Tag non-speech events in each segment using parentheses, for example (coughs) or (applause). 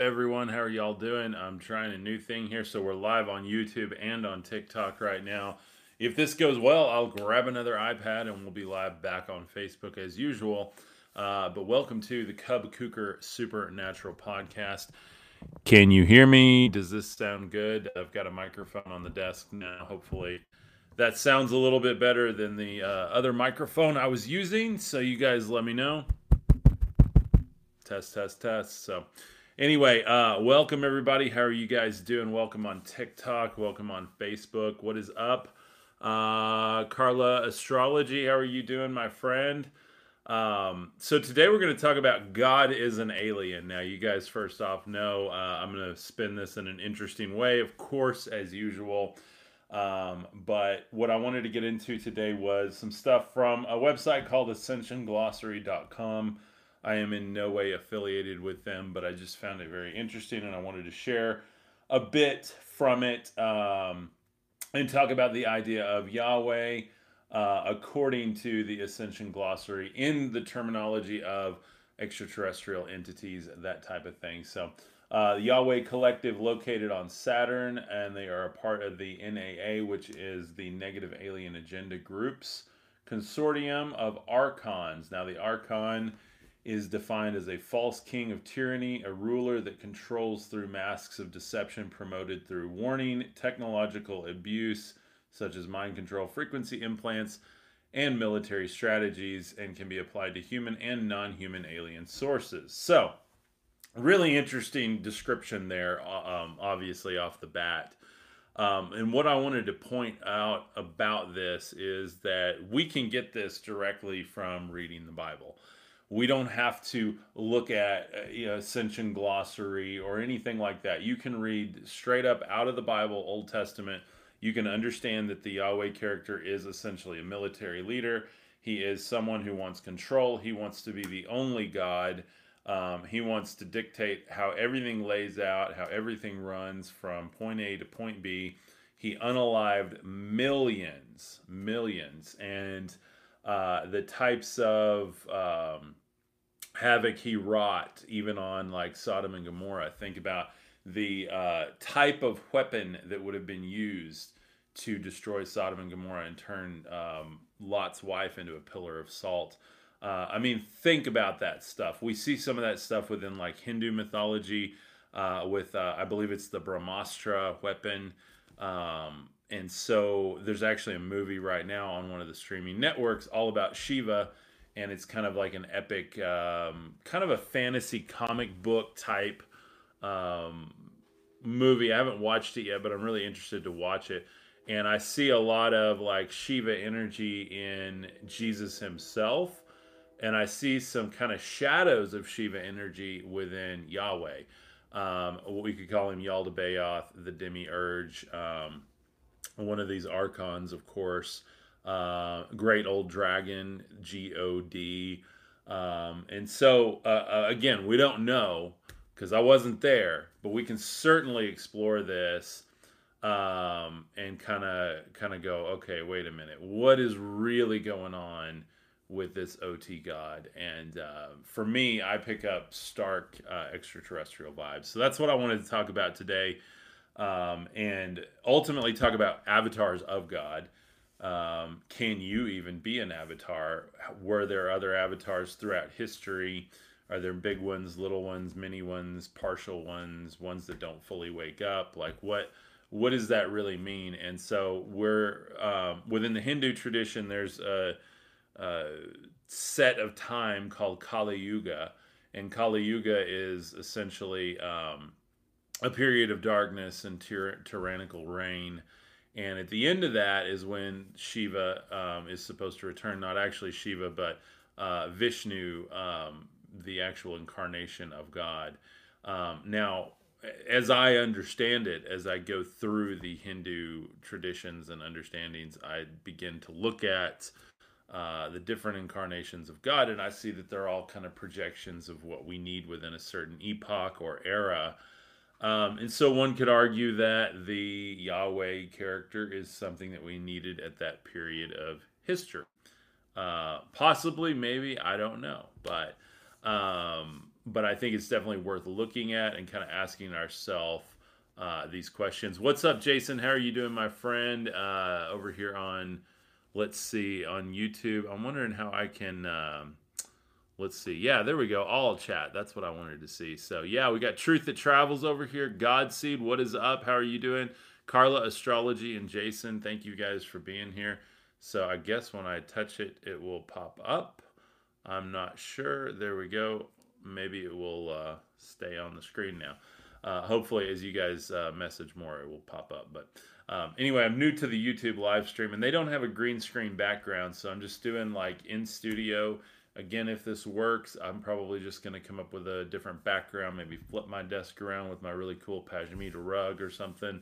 everyone. How are y'all doing? I'm trying a new thing here. So we're live on YouTube and on TikTok right now. If this goes well, I'll grab another iPad and we'll be live back on Facebook as usual. Uh, but welcome to the Cub Kuker Supernatural Podcast. Can you hear me? Does this sound good? I've got a microphone on the desk now. Hopefully, that sounds a little bit better than the uh, other microphone I was using. So, you guys let me know. Test, test, test. So, anyway, uh, welcome everybody. How are you guys doing? Welcome on TikTok. Welcome on Facebook. What is up? Uh, Carla Astrology, how are you doing, my friend? Um, so today we're going to talk about God is an alien. Now, you guys first off know uh, I'm going to spin this in an interesting way, of course, as usual. Um, but what I wanted to get into today was some stuff from a website called ascensionglossary.com. I am in no way affiliated with them, but I just found it very interesting and I wanted to share a bit from it um, and talk about the idea of Yahweh uh, according to the Ascension Glossary in the terminology of extraterrestrial entities, that type of thing. So, uh, Yahweh Collective located on Saturn, and they are a part of the NAA, which is the Negative Alien Agenda Group's consortium of archons. Now, the archon is defined as a false king of tyranny, a ruler that controls through masks of deception promoted through warning, technological abuse, such as mind control frequency implants and military strategies, and can be applied to human and non human alien sources. So, really interesting description there, um, obviously, off the bat. Um, and what I wanted to point out about this is that we can get this directly from reading the Bible. We don't have to look at uh, you know, Ascension Glossary or anything like that. You can read straight up out of the Bible, Old Testament, you can understand that the Yahweh character is essentially a military leader. He is someone who wants control. He wants to be the only God. Um, he wants to dictate how everything lays out, how everything runs from point A to point B. He unalived millions, millions, and uh, the types of um, havoc he wrought, even on like Sodom and Gomorrah. Think about the uh, type of weapon that would have been used to destroy Sodom and Gomorrah and turn um, Lot's wife into a pillar of salt. Uh, I mean, think about that stuff. We see some of that stuff within like Hindu mythology, uh, with uh, I believe it's the Brahmastra weapon. Um, and so there's actually a movie right now on one of the streaming networks all about Shiva, and it's kind of like an epic, um, kind of a fantasy comic book type um, movie. I haven't watched it yet, but I'm really interested to watch it and I see a lot of like Shiva energy in Jesus himself, and I see some kind of shadows of Shiva energy within Yahweh. Um, what we could call him Yaldabaoth, the demiurge, um, one of these archons, of course. Uh, great old dragon, G O D. Um, and so, uh, uh, again, we don't know because I wasn't there, but we can certainly explore this um, and kind of kind of go, okay, wait a minute, what is really going on with this OT god? And uh, for me, I pick up stark uh, extraterrestrial vibes. So that's what I wanted to talk about today, um, and ultimately talk about avatars of God. Um, can you even be an avatar? Were there other avatars throughout history? Are there big ones, little ones, mini ones, partial ones, ones that don't fully wake up? Like what? what does that really mean? And so we're um, within the Hindu tradition. There's a, a, set of time called Kali Yuga, and Kali Yuga is essentially um, a period of darkness and tyr- tyrannical reign. And at the end of that is when Shiva um, is supposed to return. Not actually Shiva, but uh, Vishnu, um, the actual incarnation of God. Um, now, as I understand it, as I go through the Hindu traditions and understandings, I begin to look at uh, the different incarnations of God, and I see that they're all kind of projections of what we need within a certain epoch or era. Um, and so one could argue that the Yahweh character is something that we needed at that period of history. Uh, possibly, maybe, I don't know. But um, but I think it's definitely worth looking at and kind of asking ourselves uh, these questions. What's up, Jason? How are you doing, my friend? Uh, over here on, let's see, on YouTube. I'm wondering how I can. Um, let's see. Yeah, there we go. All chat. That's what I wanted to see. So yeah, we got Truth That Travels over here. Godseed, what is up? How are you doing? Carla Astrology and Jason, thank you guys for being here. So I guess when I touch it, it will pop up. I'm not sure. There we go. Maybe it will uh, stay on the screen now. Uh, hopefully, as you guys uh, message more, it will pop up. But um, anyway, I'm new to the YouTube live stream, and they don't have a green screen background, so I'm just doing like in studio. Again, if this works, I'm probably just going to come up with a different background, maybe flip my desk around with my really cool Pashmina rug or something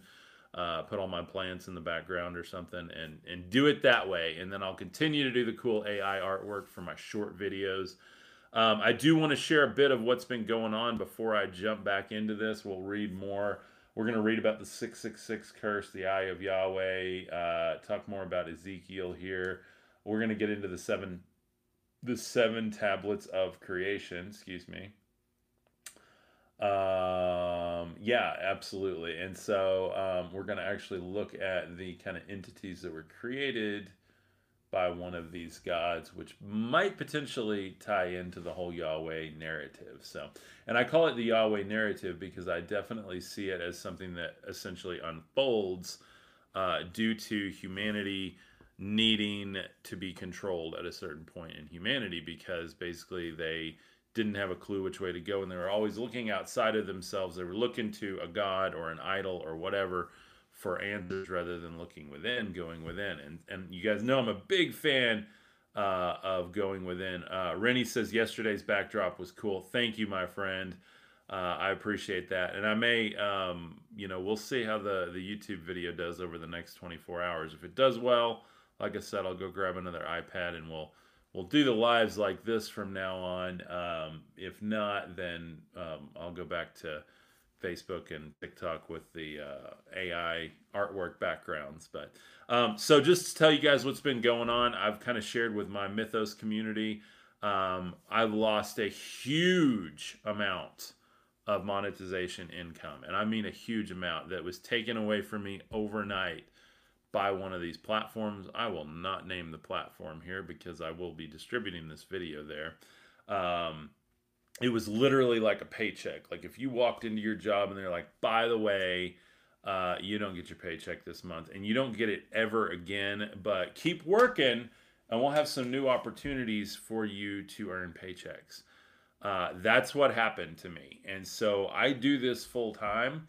uh, put all my plants in the background or something and and do it that way. And then i'll continue to do the cool ai artwork for my short videos. Um, i do want to share a bit of what's been going on. Before i jump back into this we'll read more. We're going to read about the 666 curse the eye of yahweh uh, talk more about ezekiel here. We're going to get into the seven the seven tablets of creation excuse me um, yeah, absolutely. And so um, we're going to actually look at the kind of entities that were created by one of these gods, which might potentially tie into the whole Yahweh narrative. So, and I call it the Yahweh narrative because I definitely see it as something that essentially unfolds uh, due to humanity needing to be controlled at a certain point in humanity because basically they didn't have a clue which way to go and they were always looking outside of themselves. They were looking to a god or an idol or whatever for answers rather than looking within going within. And and you guys know i'm a big fan uh, of going within. Uh, rennie says yesterday's backdrop was cool. Thank you my friend. Uh, i appreciate that. And i may um, you know we'll see how the the youtube video does over the next 24 hours. If it does well like i said i'll go grab another ipad and we'll we'll do the lives like this from now on. Um, if not, then um, I'll go back to Facebook and TikTok with the uh, AI artwork backgrounds. But um, so just to tell you guys what's been going on, I've kind of shared with my Mythos community. Um, I've lost a huge amount of monetization income, and I mean a huge amount that was taken away from me overnight by one of these platforms. I will not name the platform here because I will be distributing this video there. Um, it was literally like a paycheck. Like if you walked into your job and they're like, by the way, uh, you don't get your paycheck this month and you don't get it ever again, but keep working and we'll have some new opportunities for you to earn paychecks. Uh, that's what happened to me. And so I do this full time.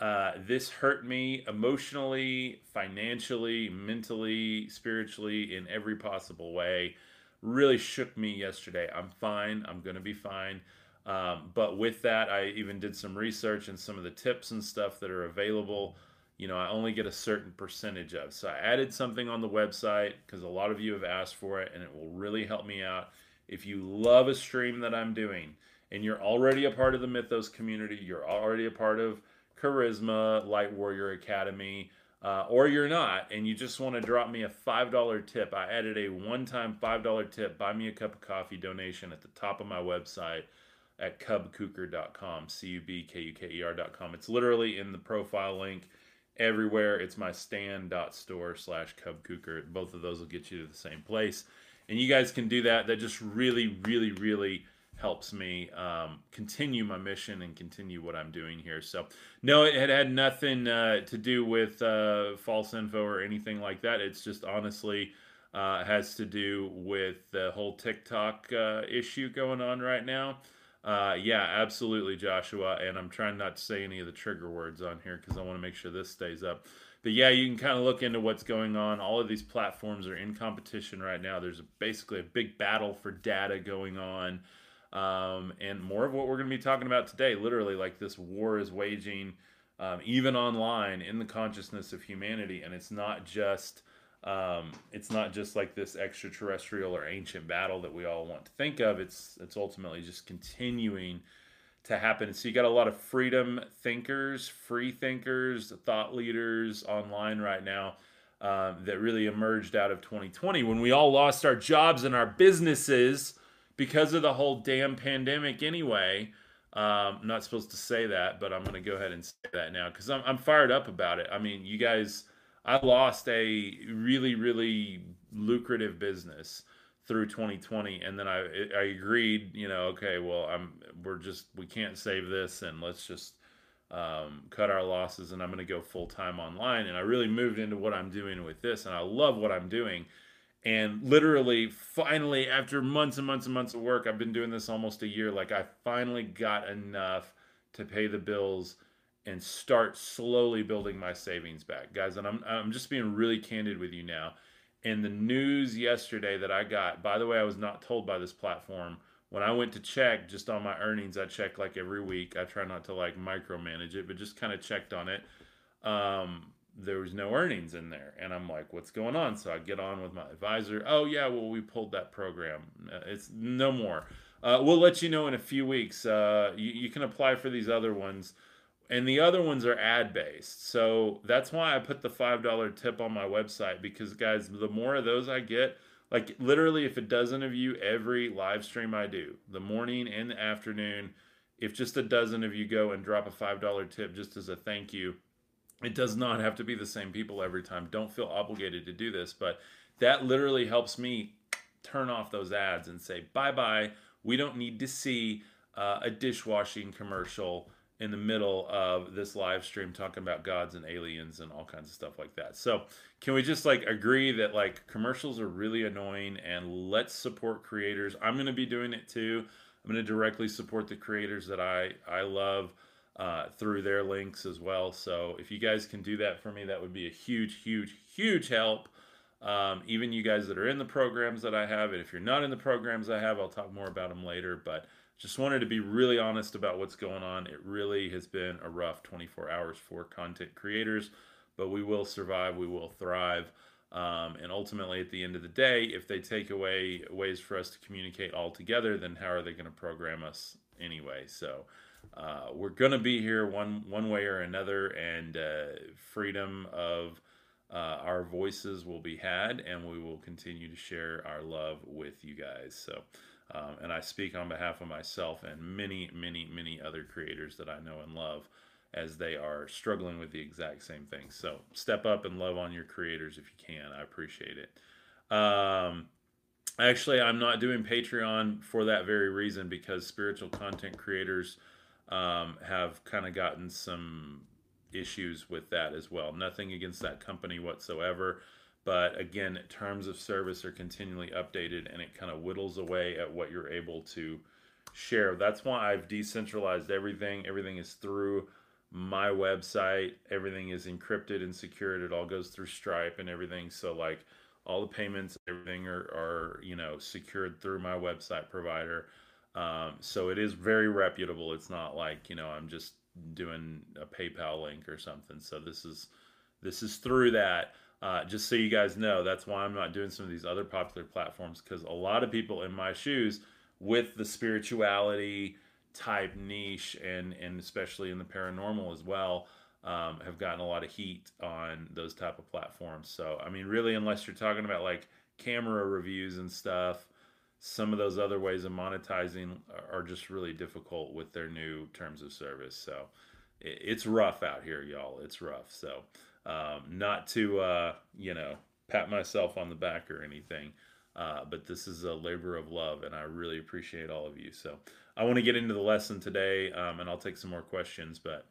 Uh, this hurt me emotionally, financially, mentally, spiritually, in every possible way. Really shook me yesterday. I'm fine. I'm going to be fine. Um, but with that, I even did some research and some of the tips and stuff that are available. You know, I only get a certain percentage of. So I added something on the website because a lot of you have asked for it and it will really help me out. If you love a stream that I'm doing and you're already a part of the Mythos community, you're already a part of Khárisma, Light Warrior Academy, uh, or you're not, and you just want to drop me a $5 tip, I added a one time $5 tip, buy me a cup of coffee donation at the top of my website at cubkuker.com, C U B K U K E R.com. It's literally in the profile link everywhere. It's my stand.store slash cubkuker. Both of those will get you to the same place. And you guys can do that. That just really, really, really helps me um, continue my mission and continue what I'm doing here. So, no, it had had nothing uh, to do with uh, false info or anything like that. It's just honestly uh, has to do with the whole TikTok uh, issue going on right now. Uh, yeah, absolutely, Joshua. And I'm trying not to say any of the trigger words on here because I want to make sure this stays up. But yeah, you can kind of look into what's going on. All of these platforms are in competition right now. There's basically a big battle for data going on um, and more of what we're going to be talking about today. Literally, like this war is waging, um, even online, in the consciousness of humanity, and it's not just um, it's not just like this extraterrestrial or ancient battle that we all want to think of. It's it's ultimately just continuing to happen. So you got a lot of freedom thinkers, free thinkers, thought leaders online right now. Um, that really emerged out of 2020 when we all lost our jobs and our businesses because of the whole damn pandemic anyway. Um, I'm not supposed to say that, but I'm going to go ahead and say that now because I'm, I'm fired up about it. I mean, you guys, I lost a really, really lucrative business through 2020, and then I I agreed, you know, okay, well, I'm we're just we can't save this, and let's just um, cut our losses, and I'm going to go full time online. And I really moved into what I'm doing with this, and I love what I'm doing. And literally, finally, after months and months and months of work, I've been doing this almost a year. Like, I finally got enough to pay the bills and start slowly building my savings back, guys. And I'm, I'm just being really candid with you now. And the news yesterday that I got, by the way, I was not told by this platform. When I went to check just on my earnings, I check like every week. I try not to like micromanage it, but just kind of checked on it. Um, there was no earnings in there. And I'm like, what's going on? So I get on with my advisor. Oh, yeah, well, we pulled that program. Uh, it's no more. Uh, we'll let you know in a few weeks. Uh, you, you, can apply for these other ones. And the other ones are ad based. So that's why I put the $5 tip on my website because, guys, the more of those I get, like literally, if a dozen of you every live stream I do, the morning and the afternoon, if just a dozen of you go and drop a $5 tip just as a thank you, it does not have to be the same people every time. Don't feel obligated to do this, but that literally helps me turn off those ads and say, bye bye. We don't need to see uh, a dishwashing commercial in the middle of this live stream talking about gods and aliens and all kinds of stuff like that. So, can we just like agree that like commercials are really annoying and let's support creators? I'm going to be doing it too. I'm going to directly support the creators that I I love uh, through their links as well. So if you guys can do that for me, that would be a huge, huge, huge help. Um, even you guys that are in the programs that I have, and if you're not in the programs I have, I'll talk more about them later. But just wanted to be really honest about what's going on. It really has been a rough 24 hours for content creators, but we will survive, we will thrive. Um, and ultimately, at the end of the day, if they take away ways for us to communicate all together, then how are they going to program us anyway? So, uh, we're going to be here one one way or another, and uh, freedom of uh, our voices will be had, and we will continue to share our love with you guys. So, um, and I speak on behalf of myself and many, many, many other creators that I know and love as they are struggling with the exact same thing. So, step up and love on your creators if you can. I appreciate it. Um, actually, I'm not doing Patreon for that very reason because spiritual content creators um, have kind of gotten some issues with that as well. Nothing against that company whatsoever. But again, terms of service are continually updated and it kind of whittles away at what you're able to share. That's why I've decentralized everything. Everything is through my website. Everything is encrypted and secured. It all goes through Stripe and everything. So like all the payments, everything are, are you know secured through my website provider. Um, so it is very reputable. It's not like you know I'm just doing a PayPal link or something. So this is this is through that. Uh, just so you guys know, that's why I'm not doing some of these other popular platforms because a lot of people in my shoes with the spirituality type niche and and especially in the paranormal as well um, have gotten a lot of heat on those type of platforms. So I mean, really, unless you're talking about like camera reviews and stuff some of those other ways of monetizing are just really difficult with their new terms of service. So it's rough out here, y'all. It's rough. So um, not to uh, you know pat myself on the back or anything, uh, but this is a labor of love, and I really appreciate all of you. So I want to get into the lesson today, um, and I'll take some more questions. But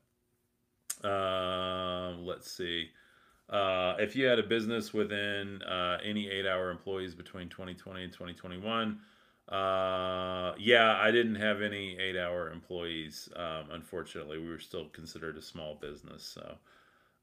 uh, let's see. Uh, if you had a business within uh, any eight hour employees between 2020 and 2021, uh, yeah, I didn't have any eight hour employees. Um, unfortunately, we were still considered a small business. So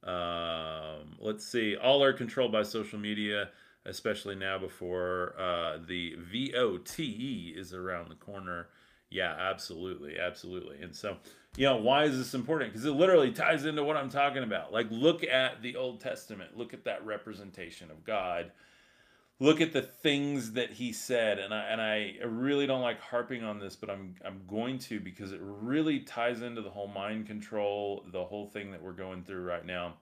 um, let's see. All are controlled by social media, especially now before uh, the VOTE is around the corner. Yeah, absolutely. Absolutely. And so you know, why is this important? Because it literally ties into what I'm talking about. Like, look at the Old Testament, look at that representation of God. Look at the things that he said, and I and I really don't like harping on this, but I'm I'm going to because it really ties into the whole mind control, the whole thing that we're going through right now.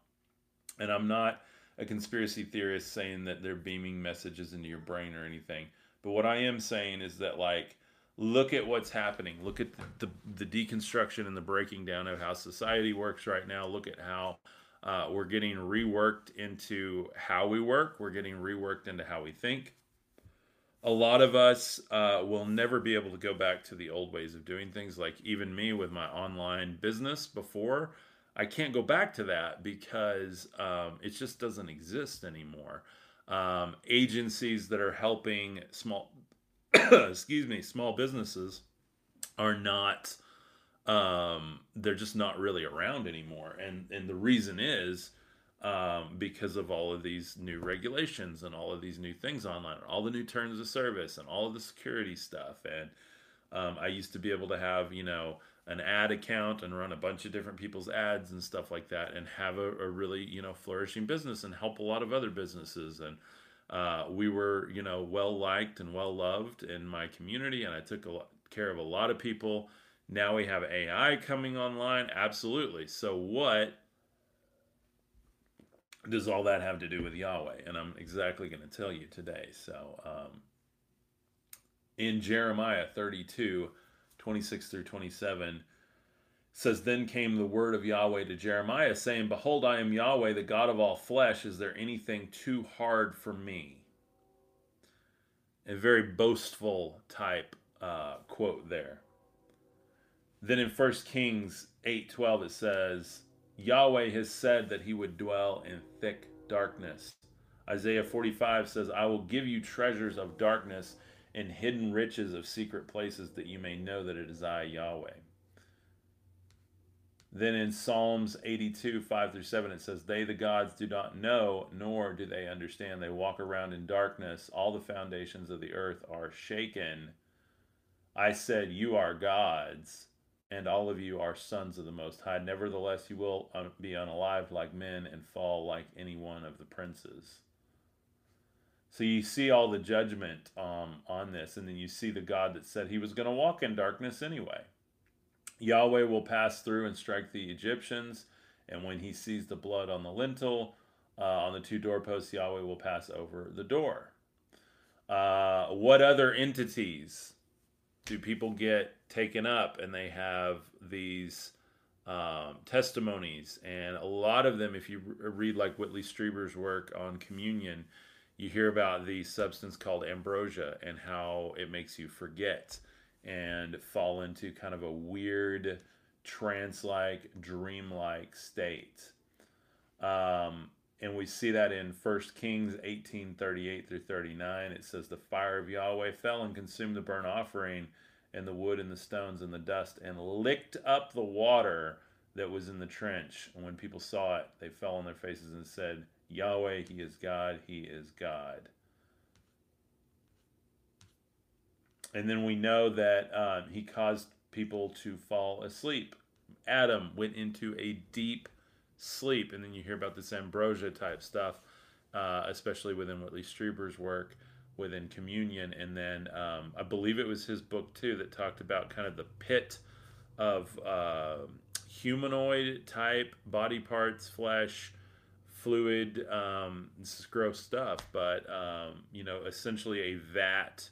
And I'm not a conspiracy theorist saying that they're beaming messages into your brain or anything, but what I am saying is that like look at what's happening. Look at the, the, the deconstruction and the breaking down of how society works right now. Look at how uh, we're getting reworked into how we work. We're getting reworked into how we think. A lot of us uh, will never be able to go back to the old ways of doing things. Like even me with my online business before, I can't go back to that because um, it just doesn't exist anymore. Um, agencies that are helping small (coughs) excuse me, small businesses are not um, they're just not really around anymore. And and the reason is um, because of all of these new regulations and all of these new things online, and all the new terms of service and all of the security stuff. And um, I used to be able to have, you know, an ad account and run a bunch of different people's ads and stuff like that and have a, a really, you know, flourishing business and help a lot of other businesses. And uh, we were, you know, well liked and well loved in my community, and I took lot, care of a lot of people. Now we have AI coming online. Absolutely. So, what does all that have to do with Yahweh? And I'm exactly going to tell you today. So, um, in Jeremiah 32, 26 through 27, says, Then came the word of Yahweh to Jeremiah, saying, Behold, I am Yahweh, the God of all flesh. Is there anything too hard for me? A very boastful type uh, quote there. Then in 1 Kings 8:12 it says, Yahweh has said that he would dwell in thick darkness. Isaiah 45 says, I will give you treasures of darkness and hidden riches of secret places that you may know that it is I, Yahweh. Then in Psalms 82, 5 through 7, it says, They, the gods, do not know, nor do they understand. They walk around in darkness. All the foundations of the earth are shaken. I said, You are gods, and all of you are sons of the Most High. Nevertheless, you will be unalive like men and fall like any one of the princes. So you see all the judgment um, on this, and then you see the God that said he was going to walk in darkness anyway. Yahweh will pass through and strike the Egyptians, and when he sees the blood on the lintel, uh, on the two doorposts, Yahweh will pass over the door. Uh, what other entities do people get taken up and they have these um, testimonies? And a lot of them, if you read like Whitley Strieber's work on communion, you hear about the substance called ambrosia and how it makes you forget and fall into kind of a weird trance like, dream like state. Um, and we see that in 1 Kings 18 38 through 39. It says, The fire of Yahweh fell and consumed the burnt offering, and the wood, and the stones, and the dust, and licked up the water that was in the trench. And when people saw it, they fell on their faces and said, Yahweh, He is God, He is God. And then we know that um, he caused people to fall asleep. Adam went into a deep sleep. And then you hear about this ambrosia type stuff, uh, especially within Whitley Strieber's work within communion. And then um, I believe it was his book too that talked about kind of the pit of uh, humanoid type body parts, flesh, fluid. Um, this is gross stuff, but um, you know, essentially a vat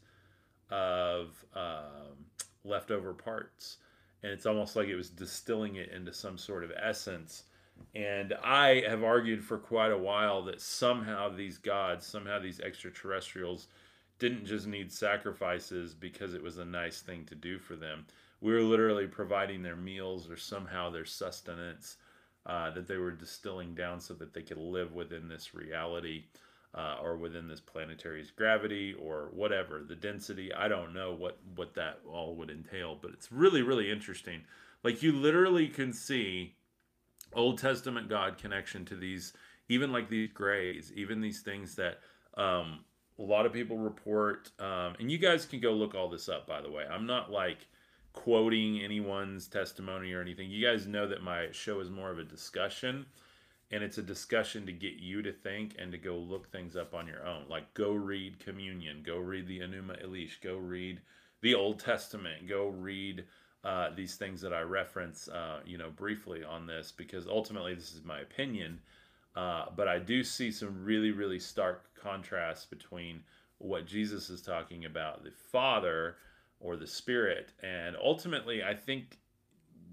of um, leftover parts. And it's almost like it was distilling it into some sort of essence. And I have argued for quite a while that somehow these gods, somehow these extraterrestrials, didn't just need sacrifices because it was a nice thing to do for them. We were literally providing their meals or somehow their sustenance uh, that they were distilling down so that they could live within this reality uh, or within this planetary's gravity or whatever the density i don't know what what that all would entail but it's really really interesting. Like you literally can see old testament god connection to these even like these grays even these things that um, a lot of people report um, and you guys can go look all this up by the way. I'm not like quoting anyone's testimony or anything. You guys know that my show is more of a discussion and it's a discussion to get you to think and to go look things up on your own. Like go read Communion, go read the Enuma Elish, go read the Old Testament, go read uh, these things that I reference, uh, you know, briefly on this because ultimately this is my opinion. Uh, but I do see some really, really stark contrasts between what Jesus is talking about, the Father, or the spirit. And ultimately, I think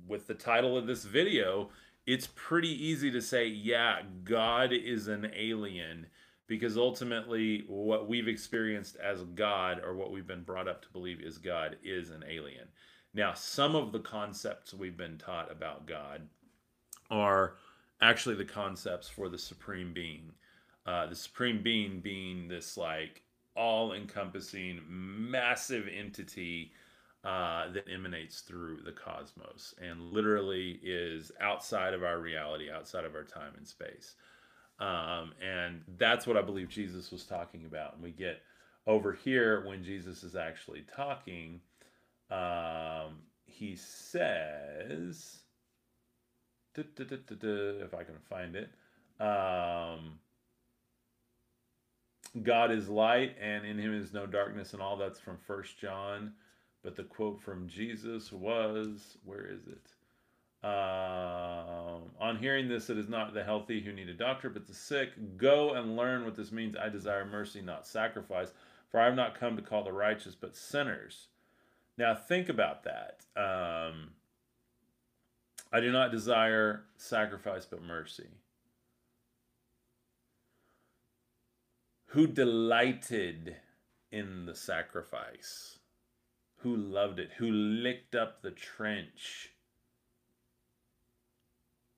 with the title of this video, it's pretty easy to say, yeah, God is an alien because ultimately what we've experienced as God or what we've been brought up to believe is God is an alien. Now, some of the concepts we've been taught about God are actually the concepts for the supreme being. Uh, the supreme being being this like all encompassing massive entity uh, that emanates through the cosmos and literally is outside of our reality, outside of our time and space. Um, and that's what I believe Jesus was talking about. And we get over here when Jesus is actually talking, um, he says, if I can find it, um, God is light and in him is no darkness and all that's from First John. But the quote from Jesus was, where is it? Um, on hearing this, it is not the healthy who need a doctor, but the sick. Go and learn what this means. I desire mercy, not sacrifice, for I have not come to call the righteous, but sinners. Now, think about that. Um, I do not desire sacrifice, but mercy. Who delighted in the sacrifice? Who loved it? Who licked up the trench?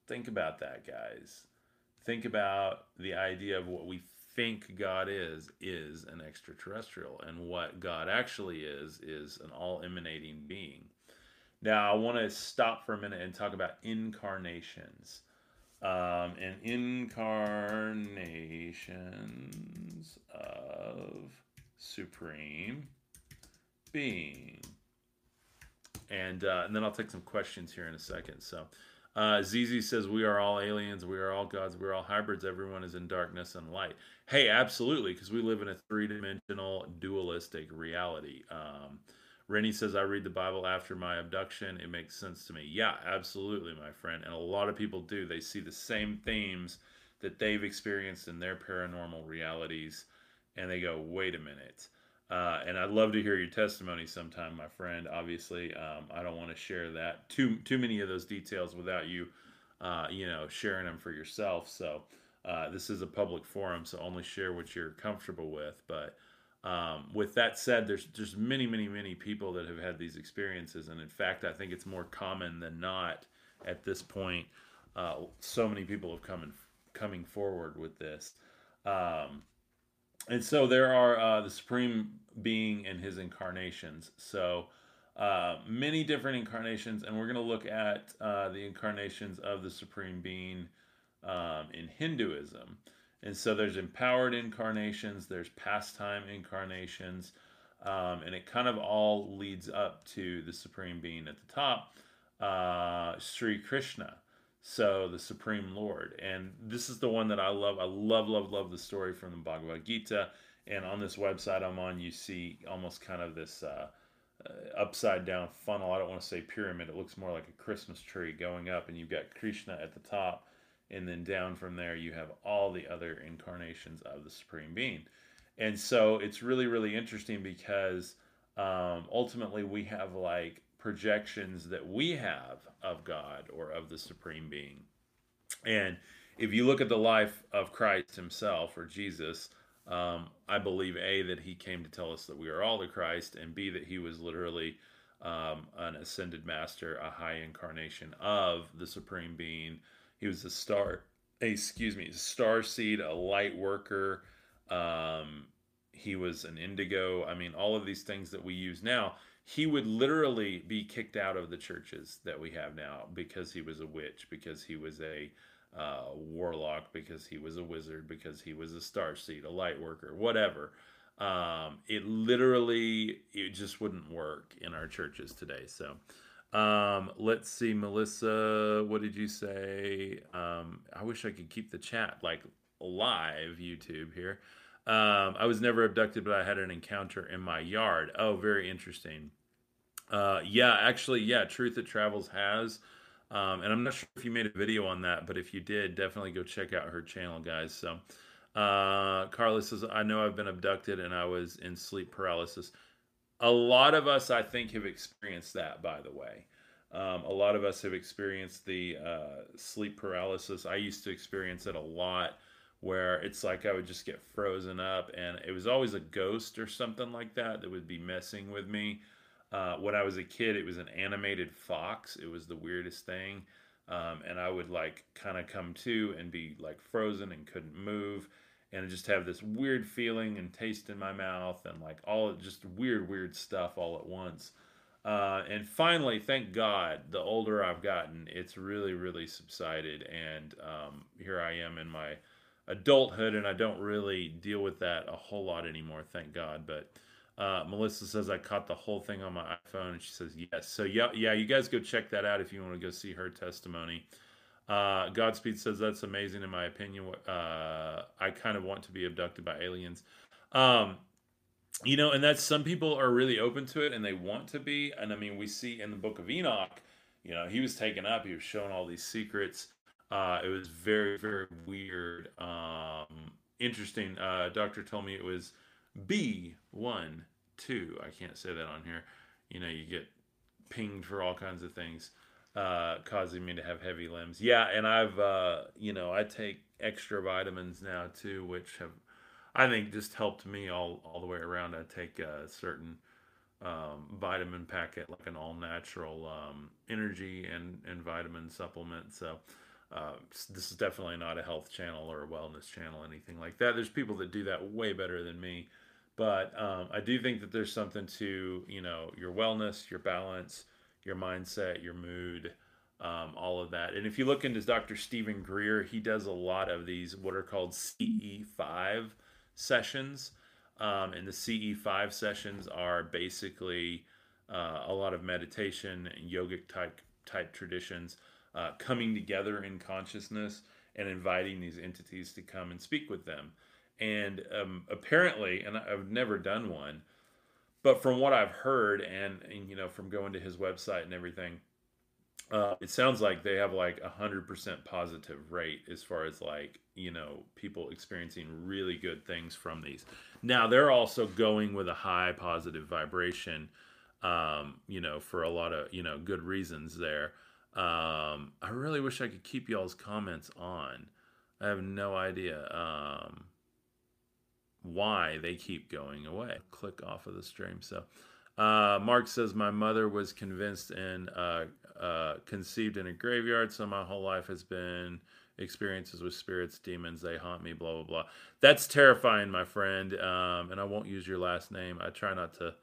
Think about that, guys. Think about the idea of what we think God is, is an extraterrestrial, and what God actually is, is an all emanating being. Now, I want to stop for a minute and talk about incarnations. Um, and incarnations of supreme And, uh, and then I'll take some questions here in a second. So, uh, ZZ says, We are all aliens. We are all gods. We're all hybrids. Everyone is in darkness and light. Hey, absolutely, because we live in a three dimensional, dualistic reality. Um, Rennie says, I read the Bible after my abduction. It makes sense to me. Yeah, absolutely, my friend. And a lot of people do. They see the same themes that they've experienced in their paranormal realities, and they go, wait a minute. Uh, and I'd love to hear your testimony sometime, my friend. Obviously, um, I don't want to share that too too many of those details without you, uh, you know, sharing them for yourself. So uh, this is a public forum, so only share what you're comfortable with. But um, with that said, there's there's many, many, many people that have had these experiences, and in fact, I think it's more common than not at this point. Uh, so many people have come in, coming forward with this. Um, and so there are uh, the supreme being and his incarnations. So uh, many different incarnations, and we're going to look at uh, the incarnations of the supreme being um, in Hinduism. And so there's empowered incarnations, there's pastime incarnations, um, and it kind of all leads up to the supreme being at the top, uh, Sri Krishna. So the Supreme Lord. And this is the one that I love. I love, love, love the story from the Bhagavad Gita. And on this website I'm on, you see almost kind of this uh, uh, upside down funnel. I don't want to say pyramid. It looks more like a Christmas tree going up, and you've got Krishna at the top. And then down from there, you have all the other incarnations of the Supreme Being. And so it's really, really interesting because um, ultimately we have like projections that we have of God or of the Supreme Being. And if you look at the life of Christ himself or Jesus, um, I believe A, that he came to tell us that we are all the Christ, and B, that he was literally um, an ascended master, a high incarnation of the Supreme Being. He was a star, excuse me, star seed, a light worker. Um, he was an indigo. I mean, all of these things that we use now he would literally be kicked out of the churches that we have now because he was a witch, because he was a uh, warlock, because he was a wizard, because he was a star seed, a light worker, whatever. Um, it literally, it just wouldn't work in our churches today. So, um, let's see, Melissa, what did you say? Um, I wish I could keep the chat like live YouTube here. Um, I was never abducted, but I had an encounter in my yard. Oh, very interesting. Uh, yeah, actually, yeah, Truth That Travels has. Um, and I'm not sure if you made a video on that, but if you did, definitely go check out her channel, guys. So, uh, Carla says, I know I've been abducted and I was in sleep paralysis. a lot of us, I think, have experienced that. By the way, um, a lot of us have experienced the uh, sleep paralysis. I used to experience it a lot, where it's like I would just get frozen up, and it was always a ghost or something like that that would be messing with me. Uh, when I was a kid, it was an animated fox. It was the weirdest thing. Um, and I would like kind of come to and be like frozen and couldn't move and just have this weird feeling and taste in my mouth and like all just weird, weird stuff all at once. Uh, and finally, thank God, the older I've gotten, it's really, really subsided. And um, here I am in my adulthood, and I don't really deal with that a whole lot anymore, thank God. But uh, Melissa says I caught the whole thing on my iPhone, and she says yes. So yeah, yeah, you guys go check that out if you want to go see her testimony. Uh, Godspeed says that's amazing in my opinion. Uh, I kind of want to be abducted by aliens. Um, you know, and that's some people are really open to it and they want to be. And I mean, we see in the book of Enoch, you know, he was taken up, he was shown all these secrets. Uh, it was very, very weird. Um, interesting. Uh, doctor told me it was B1, 2. I can't say that on here. You know, you get pinged for all kinds of things uh, causing me to have heavy limbs. Yeah, and I've uh, you know I take extra vitamins now too, which have I think just helped me all all the way around. I take a certain um, vitamin packet, like an all natural um, energy and and vitamin supplement. So. Uh, this is definitely not a health channel or a wellness channel, anything like that. There's people that do that way better than me, but um, I do think that there's something to you know your wellness, your balance, your mindset, your mood, um, all of that. And if you look into Dr. Steven Greer, he does a lot of these what are called CE5 sessions. Um, and the CE5 sessions are basically uh, a lot of meditation and yogic type type traditions uh, coming together in consciousness and inviting these entities to come and speak with them. And um, apparently, and I've never done one, but from what I've heard and, and you know from going to his website and everything, uh, it sounds like they have like a hundred percent positive rate as far as like you know people experiencing really good things from these. Now they're also going with a high positive vibration, um, you know, for a lot of you know good reasons there. Um, I really wish I could keep y'all's comments on. I have no idea. Um, why they keep going away. Click off of the stream. So, uh, Mark says, My mother was convinced and uh, uh, conceived in a graveyard, so my whole life has been experiences with spirits, demons, they haunt me, blah, blah, blah. That's terrifying, my friend. Um, and I won't use your last name. I try not to.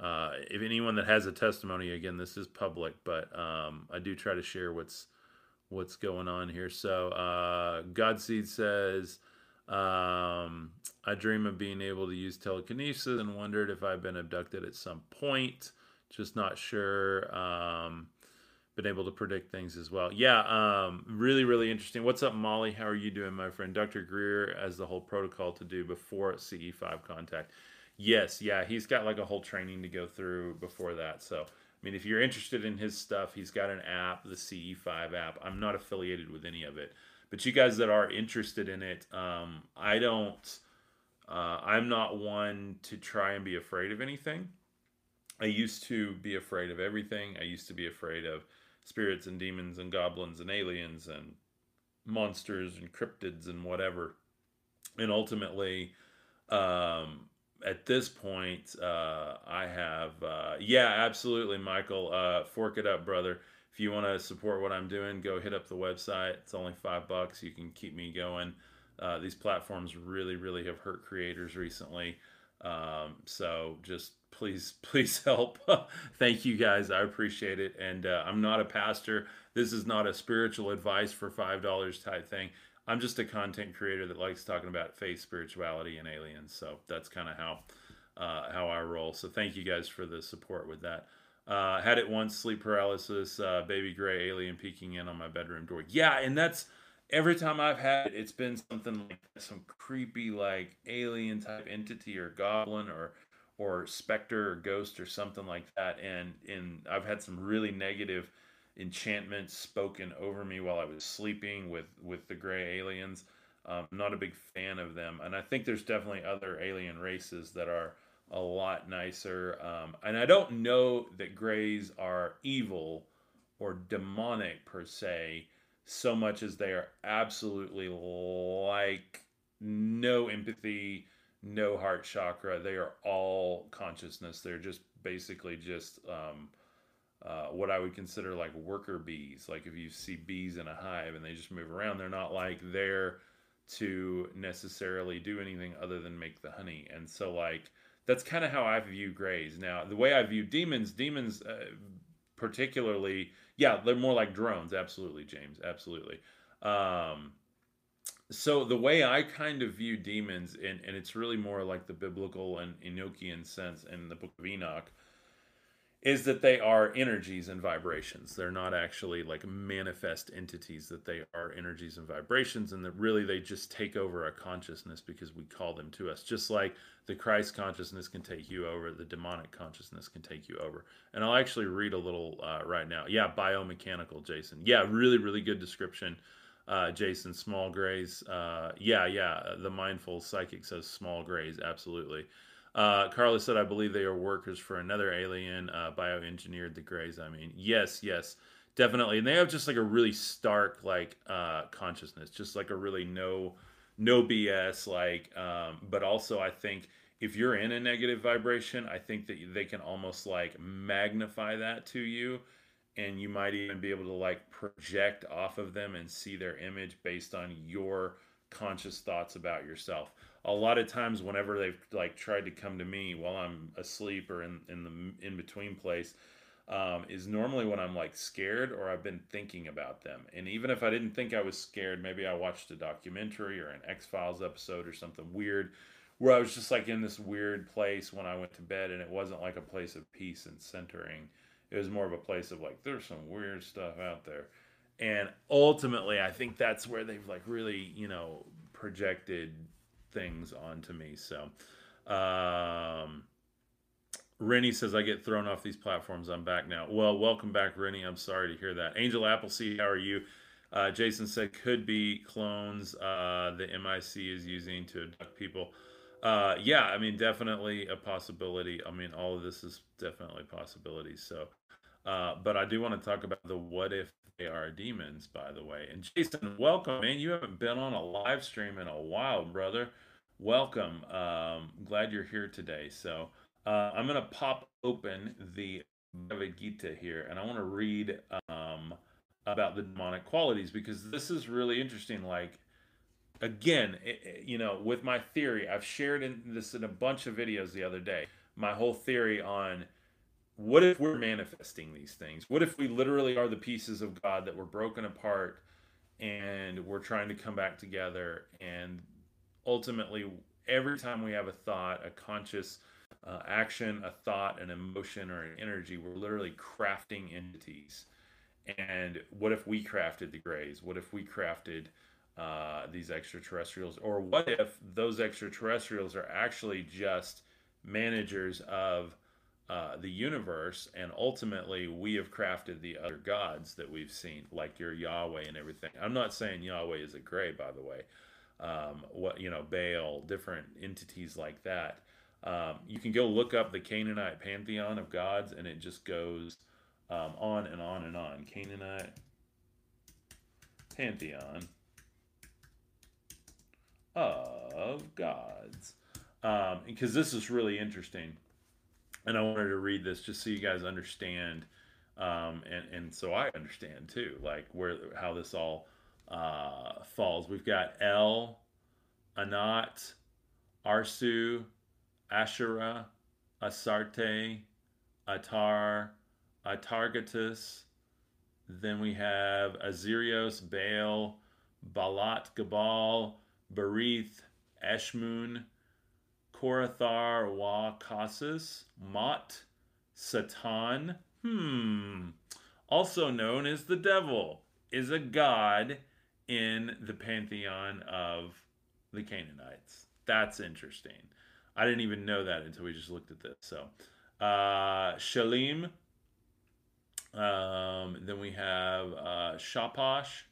Uh, if anyone that has a testimony, again, this is public, but um, I do try to share what's what's going on here. So, uh, Godseed says, um, I dream of being able to use telekinesis and wondered if I've been abducted at some point. Just not sure. Um, been able to predict things as well. Yeah, um, really, really interesting. What's up, Molly? How are you doing, my friend? Dr. Greer has the whole protocol to do before CE5 contact. Yes, yeah, he's got like a whole training to go through before that. So, I mean, if you're interested in his stuff, he's got an app, the CE5 app. I'm not affiliated with any of it. But you guys that are interested in it, um, I don't. Uh, I'm not one to try and be afraid of anything. I used to be afraid of everything. I used to be afraid of spirits and demons and goblins and aliens and monsters and cryptids and whatever. And ultimately, um, at this point, uh, I have, uh, yeah, absolutely, Michael. Uh, fork it up, brother if you want to support what I'm doing, go hit up the website. It's only five bucks. You can keep me going. Uh, these platforms really, really have hurt creators recently. Um, so just please, (laughs) please help. (laughs) Thank you guys. I appreciate it. And uh, I'm not a pastor. This is not a spiritual advice for $5 type thing. I'm just a content creator that likes talking about faith, spirituality, and aliens. So that's kind of how uh, how I roll. So thank you guys for the support with that. Uh, had it once, sleep paralysis, uh, baby gray alien peeking in on my bedroom door. Yeah, and that's every time I've had it, it's been something like some creepy, like alien type entity or goblin or or specter or ghost or something like that. And and I've had some really negative enchantments spoken over me while I was sleeping with with the gray aliens. Um, not a big fan of them, and I think there's definitely other alien races that are a lot nicer. Um, and I don't know that Greys are evil or demonic per se, so much as they are absolutely like no empathy, no heart chakra. They are all consciousness. They're just basically just um, uh, what I would consider like worker bees. Like if you see bees in a hive and they just move around, they're not like there to necessarily do anything other than make the honey. And so, like, that's kind of how I view Greys. Now, the way I view demons, demons, uh, particularly, yeah, they're more like drones. Absolutely, James. Absolutely. Um, so the way I kind of view demons, and, and it's really more like the biblical and Enochian sense in the book of Enoch, is that they are energies and vibrations. They're not actually like manifest entities, that they are energies and vibrations, and that really they just take over a consciousness because we call them to us. Just like the Christ consciousness can take you over, the demonic consciousness can take you over. And I'll actually read a little uh, right now. Yeah, biomechanical, Jason. Yeah, really, really good description. Uh, Jason, small grays. Uh, yeah, yeah. The mindful psychic says small grays. Absolutely. Uh, Carla said, I believe they are workers for another alien, uh, bioengineered the Greys. I mean, yes, yes, definitely. And they have just like a really stark, like, uh, consciousness, just like a really no, no BS, like, um, but also I think if you're in a negative vibration, I think that they can almost like magnify that to you. And you might even be able to like project off of them and see their image based on your conscious thoughts about yourself a lot of times whenever they've like tried to come to me while I'm asleep or in, in the in between place um, is normally when I'm like scared or I've been thinking about them. And even if I didn't think I was scared, maybe I watched a documentary or an X Files episode or something weird where I was just like in this weird place when I went to bed and it wasn't like a place of peace and centering. It was more of a place of like, there's some weird stuff out there. And ultimately, I think that's where they've like really, you know, projected things onto me. So, um, Rennie says I get thrown off these platforms. I'm back now. Well, welcome back, Rennie. I'm sorry to hear that. Angel Appleseed, how are you? Uh, Jason said could be clones uh, the MIC is using to abduct people. Uh, yeah, I mean, definitely a possibility. I mean, all of this is definitely possibilities. So, uh, but I do want to talk about the what if they are demons, by the way. And Jason, welcome, man. You haven't been on a live stream in a while, brother. Welcome. Um, glad you're here today. So uh, I'm going to pop open the Bhagavad Gita here, and I want to read um, about the demonic qualities because this is really interesting. Like, again, it, you know, with my theory, I've shared in this in a bunch of videos the other day. My whole theory on what if we're manifesting these things? What if we literally are the pieces of God that were broken apart and we're trying to come back together? And ultimately, every time we have a thought, a conscious uh, action, a thought, an emotion, or an energy, we're literally crafting entities. And what if we crafted the Greys? What if we crafted uh, these extraterrestrials? Or what if those extraterrestrials are actually just managers of uh, the universe, and ultimately we have crafted the other gods that we've seen, like your Yahweh and everything. I'm not saying Yahweh is a gray, by the way. Um, what you know, Baal, different entities like that. Um, you can go look up the Canaanite pantheon of gods, and it just goes um, on and on and on. Canaanite pantheon of gods, because um, this is really interesting and I wanted to read this just so you guys understand, um, and and so I understand too, like where how this all uh, falls. We've got El, Anat, Arsu, Asherah, Asarte, Atar, Atargatis. Then we have Azirios, Baal, Balat, Gabal, Berith, Eshmun, Korathar Wa Kasus, Mot, Satan, hmm, also known as the devil, is a god in the pantheon of the Canaanites. That's interesting. I didn't even know that until we just looked at this. So, uh, Shalim. Um, then we have uh,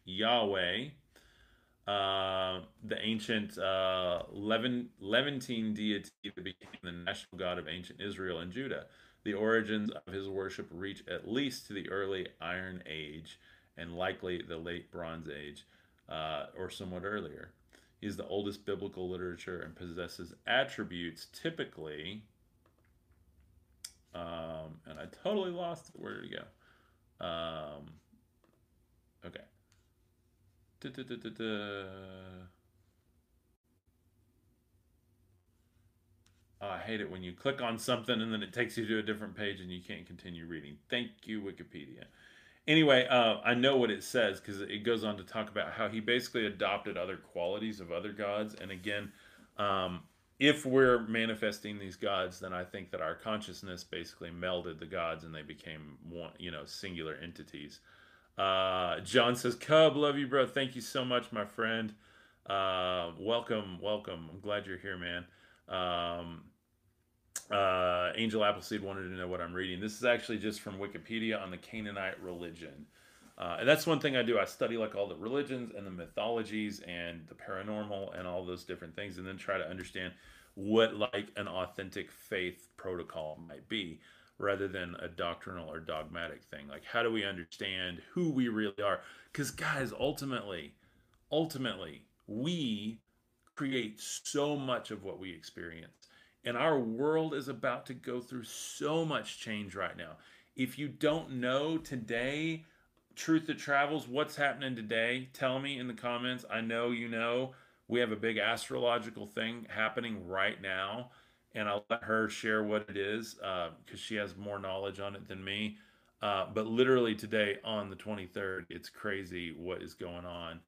Yahweh, uh, the ancient uh, Levin, Levantine deity that became the national god of ancient Israel and Judah. The origins of his worship reach at least to the early Iron Age and likely the late Bronze Age uh, or somewhat earlier. He is the oldest biblical literature and possesses attributes typically. Um, and I totally lost it. Where did it go? Um, okay. Da, da, da, Oh, I hate it when you click on something and then it takes you to a different page and you can't continue reading. Thank you, Wikipedia. Anyway, uh, I know what it says because it goes on to talk about how he basically adopted other qualities of other gods. And again, um, if we're manifesting these gods, then I think that our consciousness basically melded the gods and they became one, you know, singular entities. Uh, John says, Cub, love you, bro. Thank you so much, my friend. Uh, welcome, welcome. I'm glad you're here, man. Um, uh, Angel Appleseed wanted to know what I'm reading. This is actually just from Wikipedia on the Canaanite religion. Uh, and that's one thing I do. I study like all the religions and the mythologies and the paranormal and all those different things, and then try to understand what like an authentic faith protocol might be, rather than a doctrinal or dogmatic thing. Like, how do we understand who we really are? Because guys, ultimately, ultimately, we create so much of what we experience and our world is about to go through so much change right now. If you don't know today, Truth That Travels, what's happening today, tell me in the comments. I know you know. We have a big astrological thing happening right now, and I'll let her share what it is because uh, she has more knowledge on it than me. Uh, but literally today, on the 23rd, it's crazy what is going on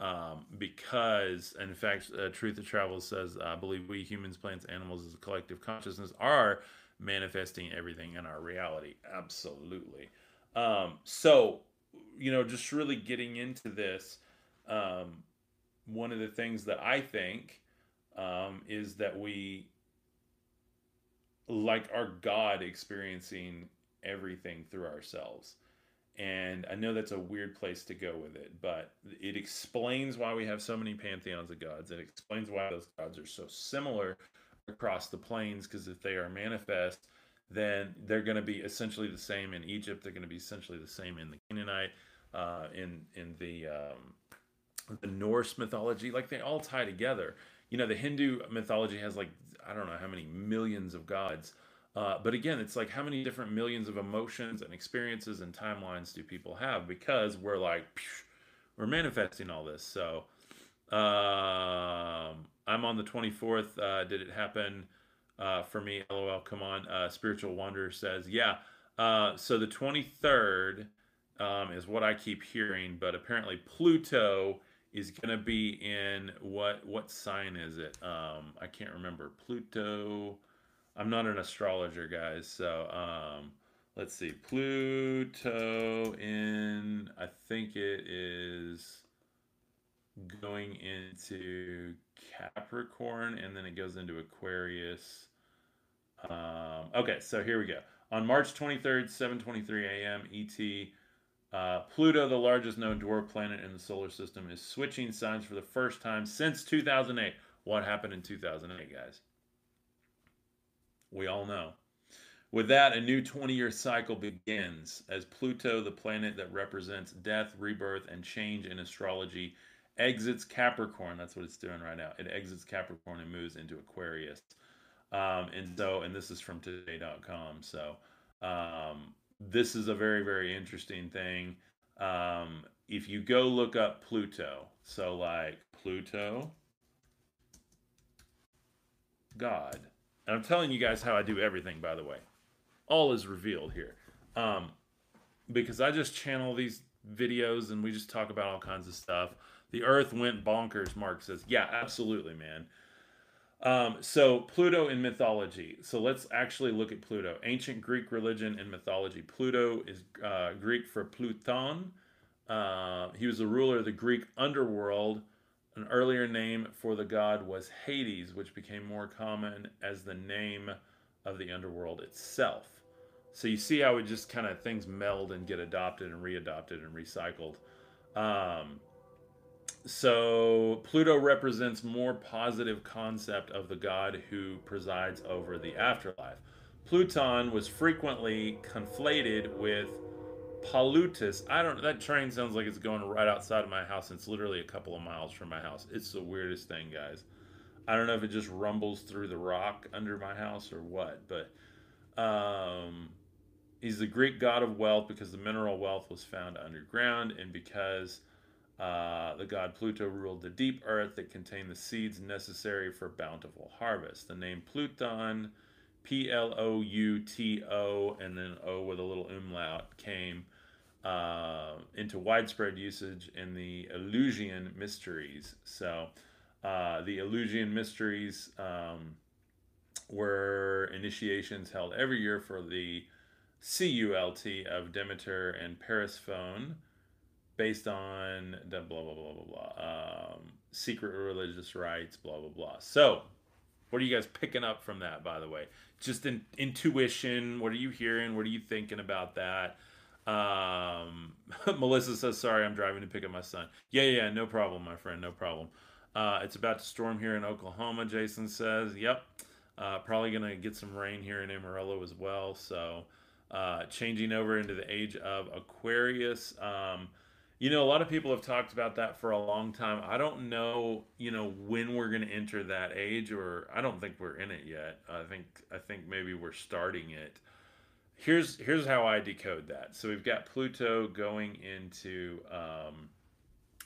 um, because, in fact, uh, Truth of Travel says, I believe we humans, plants, animals, as a collective consciousness are manifesting everything in our reality. Absolutely. Um, so, you know, just really getting into this, um, one of the things that I think um, is that we, like our God, experiencing everything through ourselves. And I know that's a weird place to go with it, but it explains why we have so many pantheons of gods. It explains why those gods are so similar across the plains, because if they are manifest, then they're going to be essentially the same in Egypt. They're going to be essentially the same in the Canaanite, uh, in in the um, the Norse mythology. Like they all tie together. You know, the Hindu mythology has like I don't know how many millions of gods. Uh, but again, it's like how many different millions of emotions and experiences and timelines do people have? Because we're like, we're manifesting all this. So um, I'm on the 24th. Uh, did it happen uh, for me? LOL. Come on. Uh, Spiritual Wonder says, yeah. Uh, so the 23rd um, is what I keep hearing, but apparently Pluto is going to be in what what sign is it? Um, I can't remember. Pluto. I'm not an astrologer, guys. So um, let's see. Pluto in, I think it is going into Capricorn and then it goes into Aquarius. Um, okay, so here we go. On March 23rd, 7:23 a.m. ET, uh, Pluto, the largest known dwarf planet in the solar system, is switching signs for the first time since 2008. What happened in 2008, guys? We all know. With that, a new 20 year cycle begins as Pluto, the planet that represents death, rebirth, and change in astrology, exits Capricorn. That's what it's doing right now. It exits Capricorn and moves into Aquarius. Um, and so, and this is from today.com. So, um, this is a very, very interesting thing. Um, if you go look up Pluto, so like Pluto, God, and I'm telling you guys how I do everything, by the way. All is revealed here. Um, because I just channel these videos and we just talk about all kinds of stuff. The earth went bonkers, Mark says. Yeah, absolutely, man. Um, so, Pluto in mythology. So, let's actually look at Pluto. Ancient Greek religion and mythology. Pluto is uh, Greek for Pluton. Uh, he was the ruler of the Greek underworld an earlier name for the god was Hades, which became more common as the name of the underworld itself. So you see how it just kind of things meld and get adopted and readopted and recycled. Um, so Pluto represents more positive concept of the god who presides over the afterlife. Pluton was frequently conflated with Plutus. I don't. That train sounds like it's going right outside of my house. It's literally a couple of miles from my house. It's the weirdest thing, guys. I don't know if it just rumbles through the rock under my house or what, but um, he's the Greek god of wealth because the mineral wealth was found underground, and because uh, the god Pluto ruled the deep earth that contained the seeds necessary for bountiful harvest. The name Pluton, P L O U T O, and then O with a little umlaut, came uh, into widespread usage in the Eleusinian mysteries. So, uh, the Eleusinian mysteries um, were initiations held every year for the CULT of Demeter and Persephone based on the blah blah blah blah blah um, secret religious rites blah blah blah. So what are you guys picking up from that by the way? Just in, intuition what are you hearing? What are you thinking about that um, (laughs) melissa says sorry i'm driving to pick up my son yeah yeah no problem my friend no problem uh, it's about to storm here in oklahoma jason says yep uh, probably gonna get some rain here in amarillo as well so uh, changing over into the age of aquarius um, you know, a lot of people have talked about that for a long time. I don't know, you know, when we're to enter that age, or I don't think we're in it yet. I think I think maybe we're starting it. Here's here's how I decode that. So we've got Pluto going into um,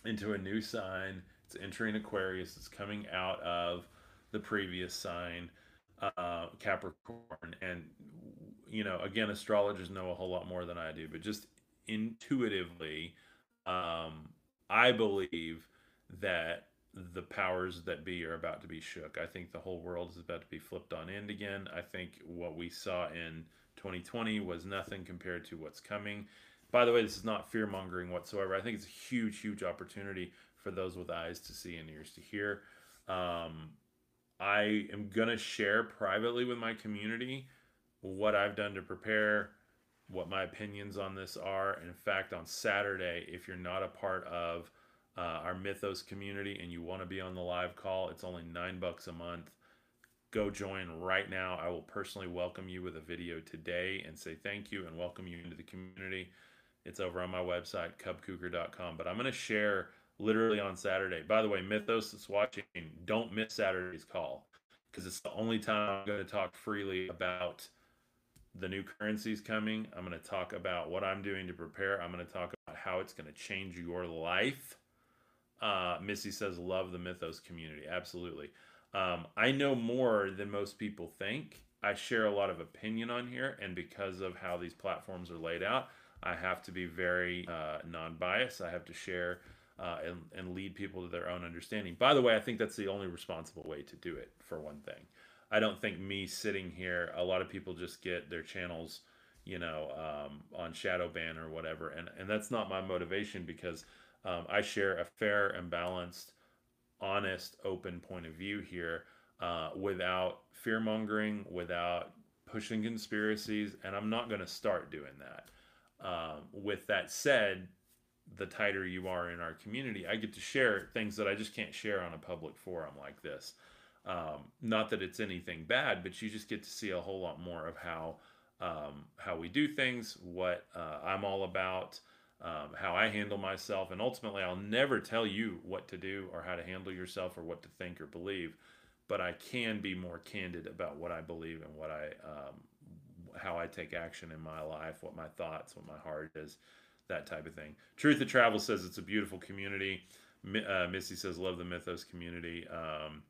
into a new sign. It's entering Aquarius. It's coming out of the previous sign, uh, Capricorn, and you know, again, astrologers know a whole lot more than I do, but just intuitively um, I believe that the powers that be are about to be shook. I think the whole world is about to be flipped on end again. I think what we saw in 2020 was nothing compared to what's coming. By the way, this is not fear mongering whatsoever. I think it's a huge, huge opportunity for those with eyes to see and ears to hear. Um, I am going to share privately with my community what I've done to prepare, what my opinions on this are. in fact, on Saturday, if you're not a part of uh, our Mythos community and you want to be on the live call, it's only nine bucks a month. Go join right now. I will personally welcome you with a video today and say thank you and welcome you into the community. It's over on my website, cubkuker.com. But I'm going to share literally on Saturday. By the way, Mythos that's watching, don't miss Saturday's call because it's the only time I'm going to talk freely about the new currencies coming. I'm going to talk about what I'm doing to prepare. I'm going to talk about how it's going to change your life. Uh, Missy says, love the Mythos community. Absolutely. Um, I know more than most people think. I share a lot of opinion on here, and because of how these platforms are laid out, I have to be very uh, non biased. I have to share uh, and, and lead people to their own understanding. By the way, I think that's the only responsible way to do it, for one thing. I don't think me sitting here. A lot of people just get their channels, you know, um, on shadow ban or whatever, and and that's not my motivation because um, I share a fair and balanced, honest, open point of view here, uh, without fear mongering, without pushing conspiracies, and I'm not going to start doing that. Um, with that said, the tighter you are in our community, I get to share things that I just can't share on a public forum like this. Um, not that it's anything bad, but you just get to see a whole lot more of how um, how we do things, what uh, I'm all about, um, how I handle myself, and ultimately, I'll never tell you what to do or how to handle yourself or what to think or believe, but I can be more candid about what I believe and what I um, how I take action in my life, what my thoughts, what my heart is, that type of thing. Truth of Travel says it's a beautiful community. Uh, Missy says love the Mythos community. Um,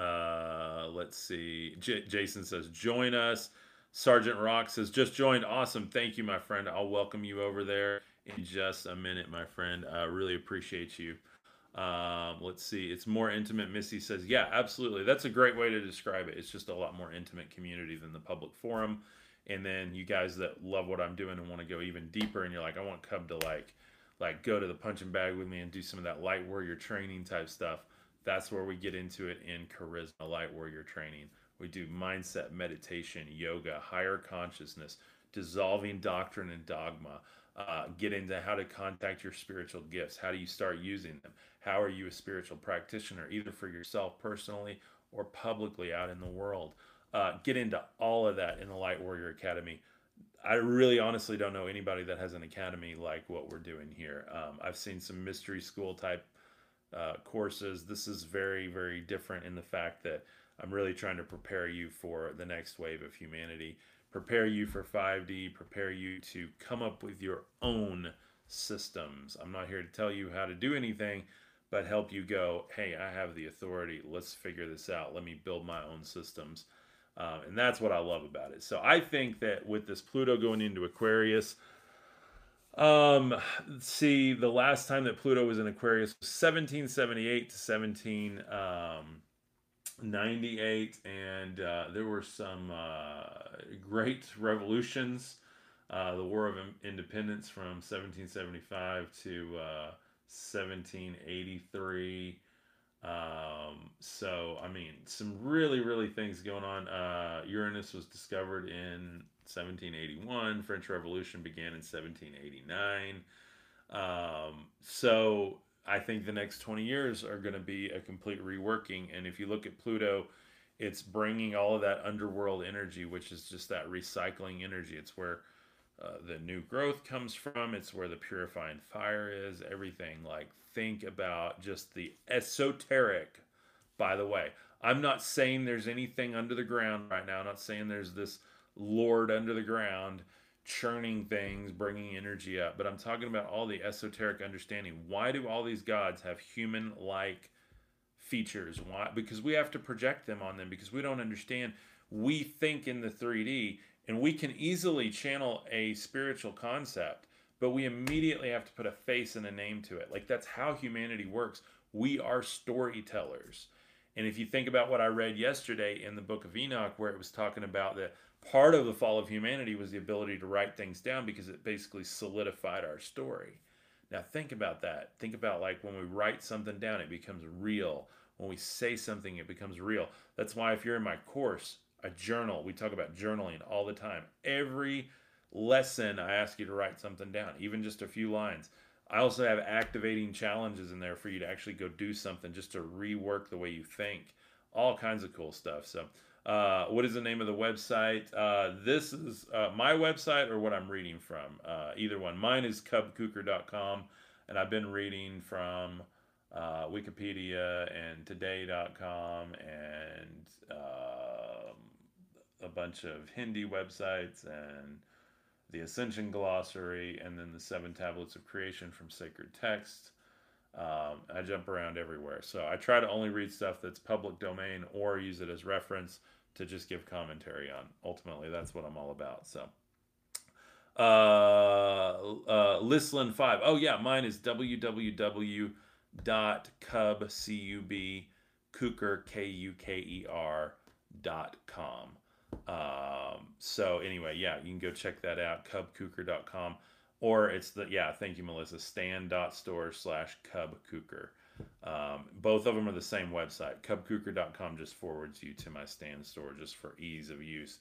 uh, let's see. J- Jason says, join us. Sergeant Rock says, just joined. Awesome. Thank you, my friend. I'll welcome you over there in just a minute, my friend. I really appreciate you. Um, let's see. It's more intimate. Missy says, yeah, absolutely. That's a great way to describe it. It's just a lot more intimate community than the public forum. And then you guys that love what I'm doing and want to go even deeper, and you're like, I want Cub to like, like go to the punching bag with me and do some of that light warrior training type stuff that's where we get into it in Khárisma light warrior training we do mindset meditation yoga higher consciousness dissolving doctrine and dogma uh, get into how to contact your spiritual gifts how do you start using them How are you a spiritual practitioner, either for yourself personally or publicly out in the world? Uh, get into all of that in the Light Warrior Academy. I really honestly don't know anybody that has an academy like what we're doing here. Um, I've seen some mystery school type uh, courses. This is very, very different in the fact that I'm really trying to prepare you for the next wave of humanity, prepare you for 5D, prepare you to come up with your own systems. I'm not here to tell you how to do anything, but help you go, hey, I have the authority. Let's figure this out. Let me build my own systems. Um, and that's what I love about it. So I think that with this Pluto going into Aquarius, um, see, the last time that Pluto was in Aquarius was 1778 to 17. um, and uh, there were some uh, great revolutions. Uh, the War of Independence from 1775 to 1783. Uh, um, so, I mean, some really, really things going on. Uh, Uranus was discovered in 1781. French Revolution began in 1789. Um, so I think the next 20 years are going to be a complete reworking. And if you look at Pluto, it's bringing all of that underworld energy, which is just that recycling energy. It's where uh, the new growth comes from. It's where the purifying fire is. Everything like think about just the esoteric. By the way, I'm not saying there's anything under the ground right now. I'm not saying there's this lord under the ground churning things, bringing energy up. But I'm talking about all the esoteric understanding. Why do all these gods have human like features? Why? Because we have to project them on them because we don't understand. We think in the 3D and we can easily channel a spiritual concept, but we immediately have to put a face and a name to it. Like that's how humanity works. We are storytellers. And if you think about what I read yesterday in the book of Enoch, where it was talking about that part of the fall of humanity was the ability to write things down because it basically solidified our story. Now think about that. Think about like when we write something down, it becomes real. When we say something, it becomes real. That's why if you're in my course, a journal, we talk about journaling all the time. Every lesson, I ask you to write something down, even just a few lines. I also have activating challenges in there for you to actually go do something just to rework the way you think. All kinds of cool stuff. So uh, what is the name of the website? Uh, this is uh, my website or what I'm reading from. Uh, either one. Mine is cubkuker.com, and I've been reading from uh, Wikipedia and Today.com and um, a bunch of Hindi websites and the Ascension Glossary, and then the Seven Tablets of Creation from Sacred Text. Um, I jump around everywhere. So I try to only read stuff that's public domain or use it as reference to just give commentary on. Ultimately, that's what I'm all about. So, uh, uh, Listlin five. Oh yeah, mine is www.cubcub k u k e r dot com. Um, so anyway, yeah, you can go check that out, cubkuker.com. Or it's the yeah, thank you, Melissa. Stan.store slash cubkuker. Um, both of them are the same website. Cubkuker.com just forwards you to my stand store just for ease of use.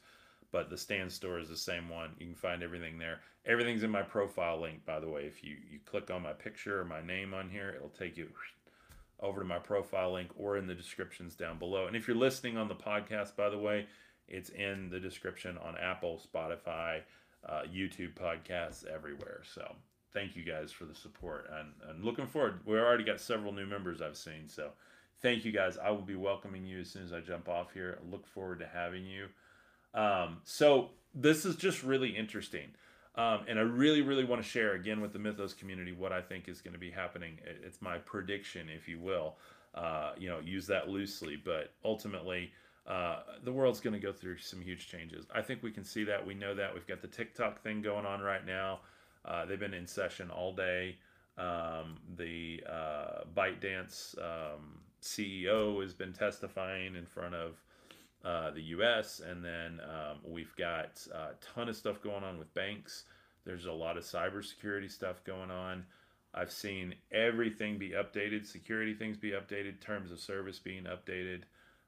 But the stand store is the same one. You can find everything there. Everything's in my profile link, by the way. If you, you click on my picture or my name on here, it'll take you over to my profile link or in the descriptions down below. And if you're listening on the podcast, by the way, it's in the description on Apple, Spotify, uh, YouTube podcasts, everywhere. So thank you guys for the support and, and looking forward. We already got several new members I've seen, so thank you guys. I will be welcoming you as soon as I jump off here. I look forward to having you. Um, so this is just really interesting. Um, and I really, really want to share again with the Mythos community what I think is going to be happening. It's my prediction, if you will. Uh, you know, use that loosely, but ultimately, uh, the world's going to go through some huge changes. I think we can see that. We know that. We've got the TikTok thing going on right now. Uh, they've been in session all day. Um, the uh, ByteDance um, CEO has been testifying in front of uh, the U.S., and then um, we've got a ton of stuff going on with banks. There's a lot of cybersecurity stuff going on. I've seen everything be updated, security things be updated, terms of service being updated.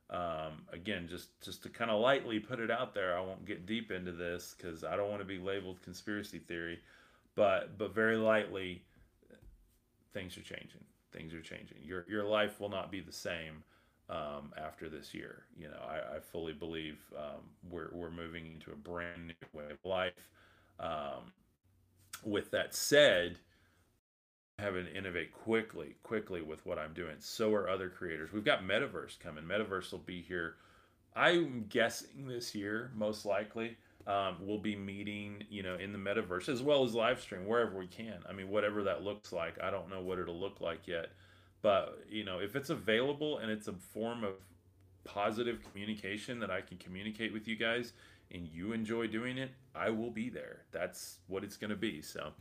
Um, again, just just to kind of lightly put it out there, I won't get deep into this because I don't want to be labeled conspiracy theory but but very lightly things are changing things are changing. Your your life will not be the same um, after this year. You know, I, I fully believe um, we're we're moving into a brand new way of life. Um, with that said, having to innovate quickly, quickly with what I'm doing. So are other creators. We've got Metaverse coming. Metaverse will be here. I'm guessing this year, most likely. Um, we'll be meeting, you know, in the metaverse as well as live stream wherever we can. I mean, whatever that looks like, I don't know what it'll look like yet, but you know, if it's available and it's a form of positive communication that I can communicate with you guys and you enjoy doing it, I will be there. That's what it's going to be. So,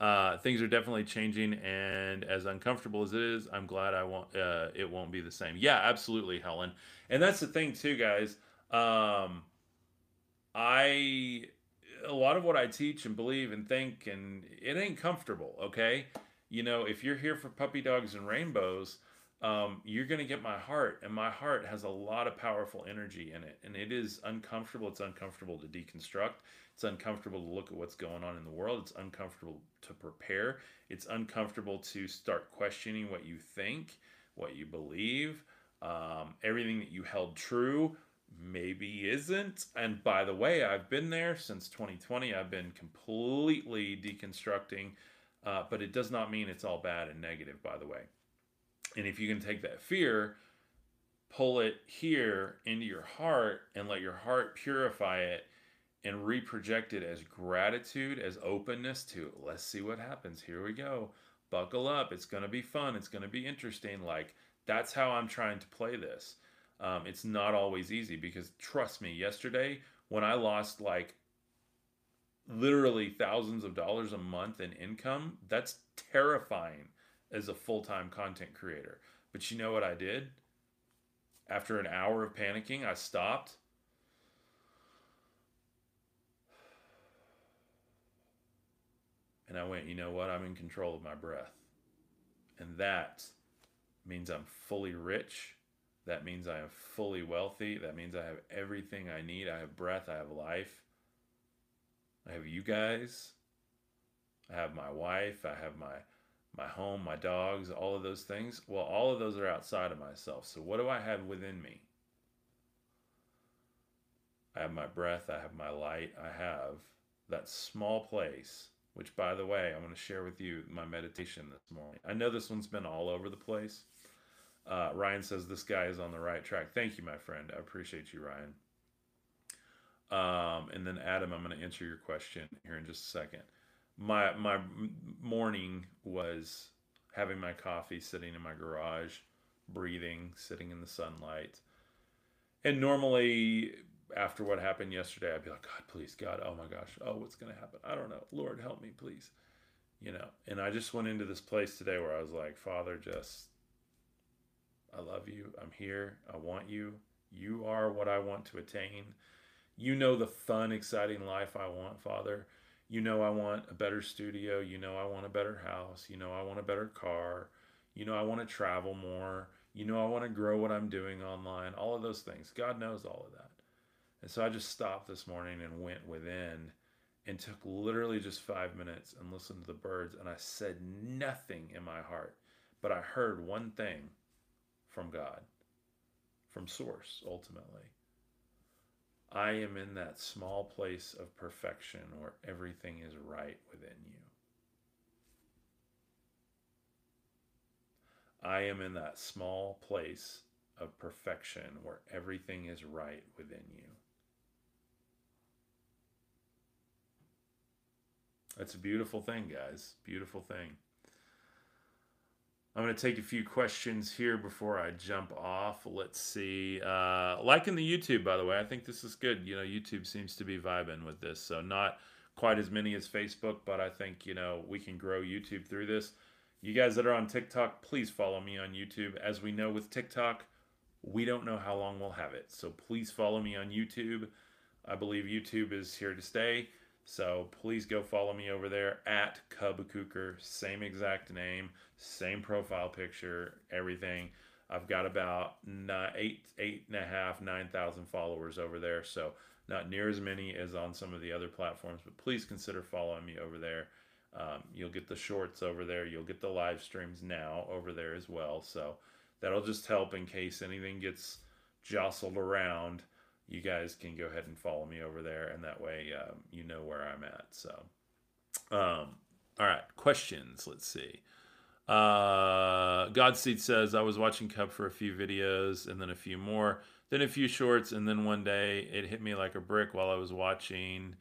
uh, things are definitely changing, and as uncomfortable as it is, I'm glad I won't. Uh, it won't be the same. Yeah, absolutely, Helen. And that's the thing too, guys. Um, I a lot of what I teach and believe and think, and it ain't comfortable. Okay, you know, if you're here for puppy dogs and rainbows, um, you're going to get my heart, and my heart has a lot of powerful energy in it, and it is uncomfortable. It's uncomfortable to deconstruct. It's uncomfortable to look at what's going on in the world. It's uncomfortable to prepare. It's uncomfortable to start questioning what you think, what you believe, um, everything that you held true maybe isn't. And by the way, I've been there since 2020. I've been completely deconstructing, uh, but it does not mean it's all bad and negative, by the way. And if you can take that fear, pull it here into your heart and let your heart purify it and reproject it as gratitude, as openness to it. let's see what happens. Here we go. Buckle up. It's going to be fun. It's going to be interesting. Like, that's how I'm trying to play this. Um, it's not always easy because trust me, yesterday when I lost like literally thousands of dollars a month in income, that's terrifying as a full time content creator. But you know what I did? After an hour of panicking, I stopped. And I went, you know what? I'm in control of my breath. And that means I'm fully rich that means I am fully wealthy. That means I have everything I need. I have breath. I have life. I have you guys. I have my wife. I have my my home, my dogs, all of those things. Well, all of those are outside of myself. So what do I have within me? I have my breath, I have my light, I have that small place, which by the way, I'm going to share with you my meditation this morning. I know this one's been all over the place. Uh, Ryan says this guy is on the right track. Thank you, my friend. I appreciate you, Ryan. Um, and then Adam, I'm going to answer your question here in just a second. My my morning was having my coffee, sitting in my garage, breathing, sitting in the sunlight. And normally, after what happened yesterday, I'd be like, God, please, God, oh my gosh, oh, what's going to happen? I don't know. Lord, help me, please. You know, and I just went into this place today where I was like, Father, just I love you. I'm here. I want you. You are what I want to attain. You know the fun, exciting life I want, Father. You know I want a better studio. You know I want a better house. You know I want a better car. You know I want to travel more. You know I want to grow what I'm doing online. All of those things. God knows all of that. And so I just stopped this morning and went within and took literally just five minutes and listened to the birds. And I said nothing in my heart, but I heard one thing from God, from Source, ultimately. I am in that small place of perfection where everything is right within you. I am in that small place of perfection where everything is right within you. That's a beautiful thing, guys. Beautiful thing. I'm going to take a few questions here before I jump off. Let's see. Uh, liking the YouTube, by the way. I think this is good. You know, YouTube seems to be vibing with this. So, not quite as many as Facebook, but I think, you know, we can grow YouTube through this. You guys that are on TikTok, please follow me on YouTube. As we know with TikTok, we don't know how long we'll have it. So, please follow me on YouTube. I believe YouTube is here to stay. So please go follow me over there at Cub Kuker, same exact name, same profile picture, everything. I've got about nine, eight, eight and a half, nine thousand followers over there. So not near as many as on some of the other platforms, but please consider following me over there. Um, you'll get the shorts over there. You'll get the live streams now over there as well. So that'll just help in case anything gets jostled around. You guys can go ahead and follow me over there, and that way um, you know where I'm at. So, um, all right, questions. Let's see. Uh, Godseed says I was watching Cub for a few videos and then a few more, then a few shorts, and then one day it hit me like a brick while I was watching,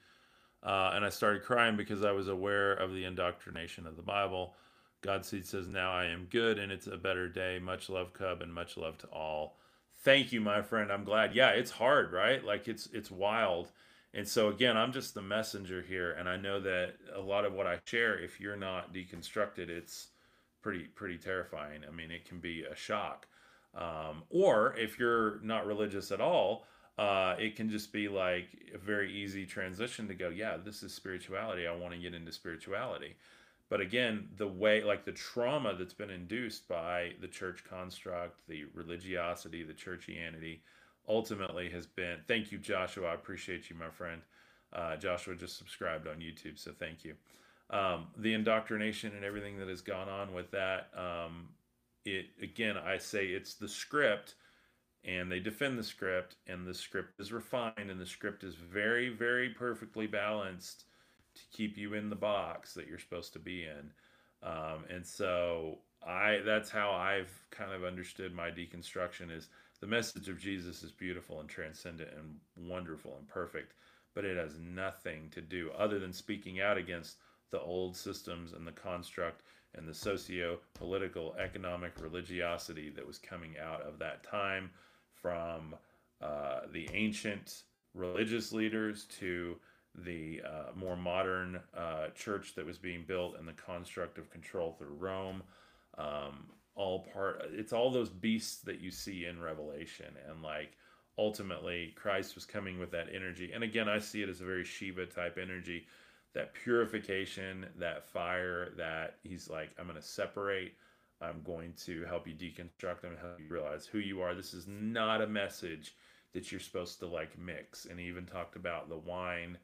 uh, and I started crying because I was aware of the indoctrination of the Bible. Godseed says now I am good and it's a better day. Much love, Cub, and much love to all. Thank you, my friend. I'm glad. Yeah, it's hard, right? Like it's it's wild. And so again, I'm just the messenger here, and I know that a lot of what I share, if you're not deconstructed, it's pretty pretty terrifying. I mean, it can be a shock. Um, or if you're not religious at all, uh, it can just be like a very easy transition to go, yeah, this is spirituality. I want to get into spirituality. But again, the way, like the trauma that's been induced by the church construct, the religiosity, the churchianity, ultimately has been. Thank you, Joshua. I appreciate you, my friend. Uh, Joshua just subscribed on YouTube, so thank you um, the indoctrination and everything that has gone on with that. Um, it again, I say it's the script, and they defend the script, and the script is refined, and the script is very, very perfectly balanced to keep you in the box that you're supposed to be in. Um, and so I that's how I've kind of understood my deconstruction is the message of Jesus is beautiful and transcendent and wonderful and perfect, but it has nothing to do other than speaking out against the old systems and the construct and the socio political, economic religiosity that was coming out of that time from uh, the ancient religious leaders to the uh, more modern uh, church that was being built and the construct of control through Rome. Um, all part, it's all those beasts that you see in Revelation. And like ultimately, Christ was coming with that energy. And again, I see it as a very Shiva type energy that purification, that fire, that he's like, I'm going to separate. I'm going to help you deconstruct and help you realize who you are. This is not a message that you're supposed to like mix. And he even talked about the wine.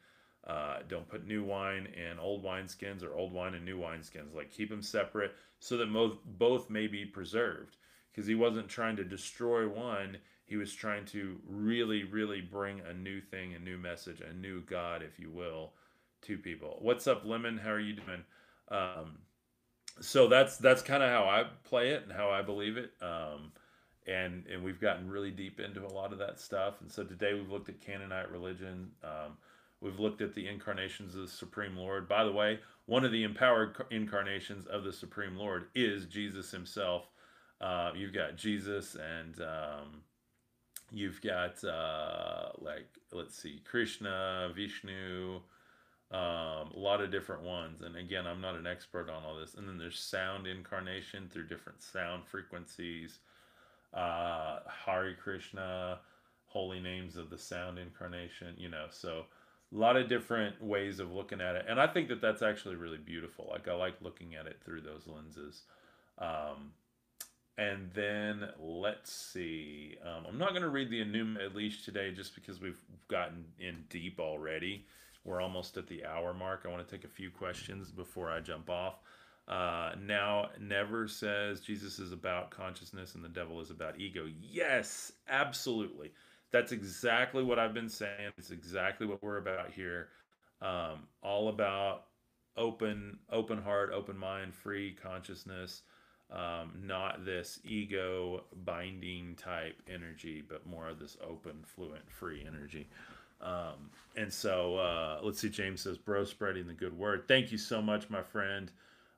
Uh, don't put new wine in old wineskins or old wine in new wineskins. Like keep them separate so that both both may be preserved. Because he wasn't trying to destroy one, he was trying to really, really bring a new thing, a new message, a new God, if you will, two people. What's up, Lemon? How are you doing? Um, so that's that's kind of how I play it and how I believe it. Um, and and we've gotten really deep into a lot of that stuff. And so today we've looked at Canaanite religion. Um, we've looked at the incarnations of the Supreme Lord. By the way, one of the empowered incarnations of the Supreme Lord is Jesus Himself. Uh, you've got Jesus and um, you've got uh, like let's see, Krishna, Vishnu um, a lot of different ones. And again, I'm not an expert on all this. And then there's sound incarnation through different sound frequencies. Uh, Hari Krishna, holy names of the sound incarnation, you know, so a lot of different ways of looking at it. And I think that that's actually really beautiful. Like, I like looking at it through those lenses. Um, and then let's see. Um, I'm not going to read the Enuma Elish today just because we've gotten in deep already. We're almost at the hour mark. I want to take a few questions before I jump off. Uh, now, never says Jesus is about consciousness and the devil is about ego. Yes, absolutely. That's exactly what I've been saying. It's exactly what we're about here. Um, all about open, open heart, open mind, free consciousness. Um, not this ego binding type energy, but more of this open, fluent, free energy. Um, and so uh, let's see. James says, "Bro, spreading the good word." Thank you so much, my friend.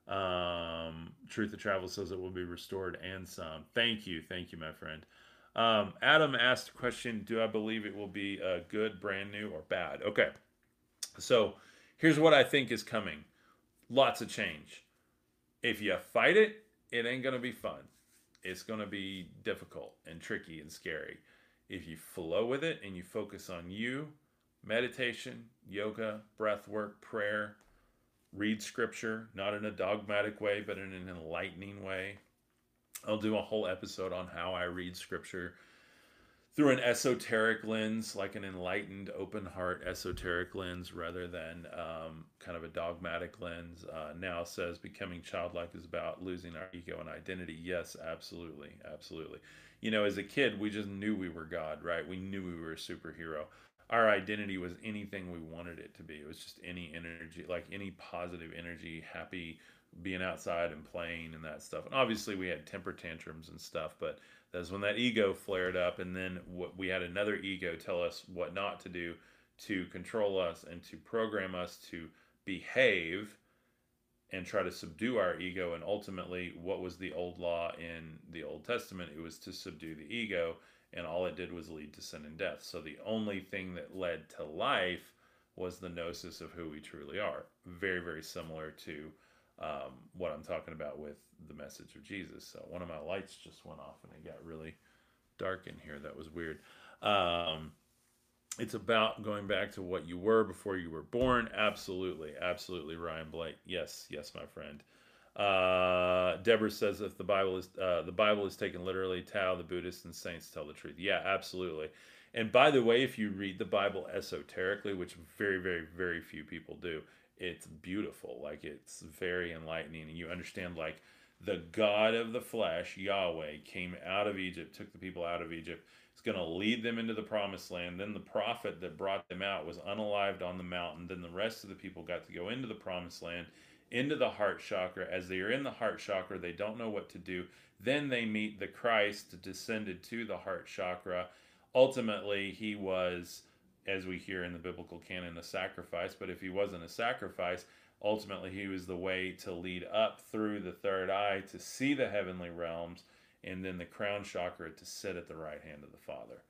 Um, Truth of Travel says it will be restored and some. Thank you, thank you, my friend. Um, Adam asked a question: Do I believe it will be uh, good, brand new, or bad? Okay, so here's what I think is coming: lots of change. If you fight it, it ain't gonna be fun. It's gonna be difficult and tricky and scary. If you flow with it and you focus on you, meditation, yoga, breath work, prayer, read scripture, not in a dogmatic way, but in an enlightening way. I'll do a whole episode on how I read scripture through an esoteric lens, like an enlightened, open heart esoteric lens, rather than um, kind of a dogmatic lens. Uh, now says becoming childlike is about losing our ego and identity. Yes, absolutely, absolutely. You know, as a kid, we just knew we were God, right? We knew we were a superhero. Our identity was anything we wanted it to be. It was just any energy, like any positive energy, happy, being outside and playing and that stuff. And obviously, we had temper tantrums and stuff, but that's when that ego flared up, and then we had another ego tell us what not to do to control us and to program us to behave and try to subdue our ego. And ultimately, what was the old law in the Old Testament? It was to subdue the ego, and all it did was lead to sin and death. So the only thing that led to life was the gnosis of who we truly are. Very, very similar to um, what I'm talking about with the message of Jesus. So one of my lights just went off and it got really dark in here. That was weird. Um, it's about going back to what you were before you were born. Absolutely, absolutely, Ryan Blake. Yes, yes, my friend. Uh, Deborah says if the Bible is uh, the Bible is taken literally, Tao, the Buddhists and saints tell the truth. Yeah, absolutely. And by the way, if you read the Bible esoterically, which very, very, very few people do, it's beautiful. Like it's very enlightening, and you understand like the God of the flesh, Yahweh, came out of Egypt, took the people out of Egypt. Is going to lead them into the promised land. Then the prophet that brought them out was unalived on the mountain. Then the rest of the people got to go into the promised land, into the heart chakra. As they are in the heart chakra, they don't know what to do. Then they meet the Christ descended to the heart chakra. Ultimately, he was as we hear in the biblical canon, a sacrifice. But if he wasn't a sacrifice, ultimately he was the way to lead up through the third eye to see the heavenly realms, and then the crown chakra to sit at the right hand of the Father.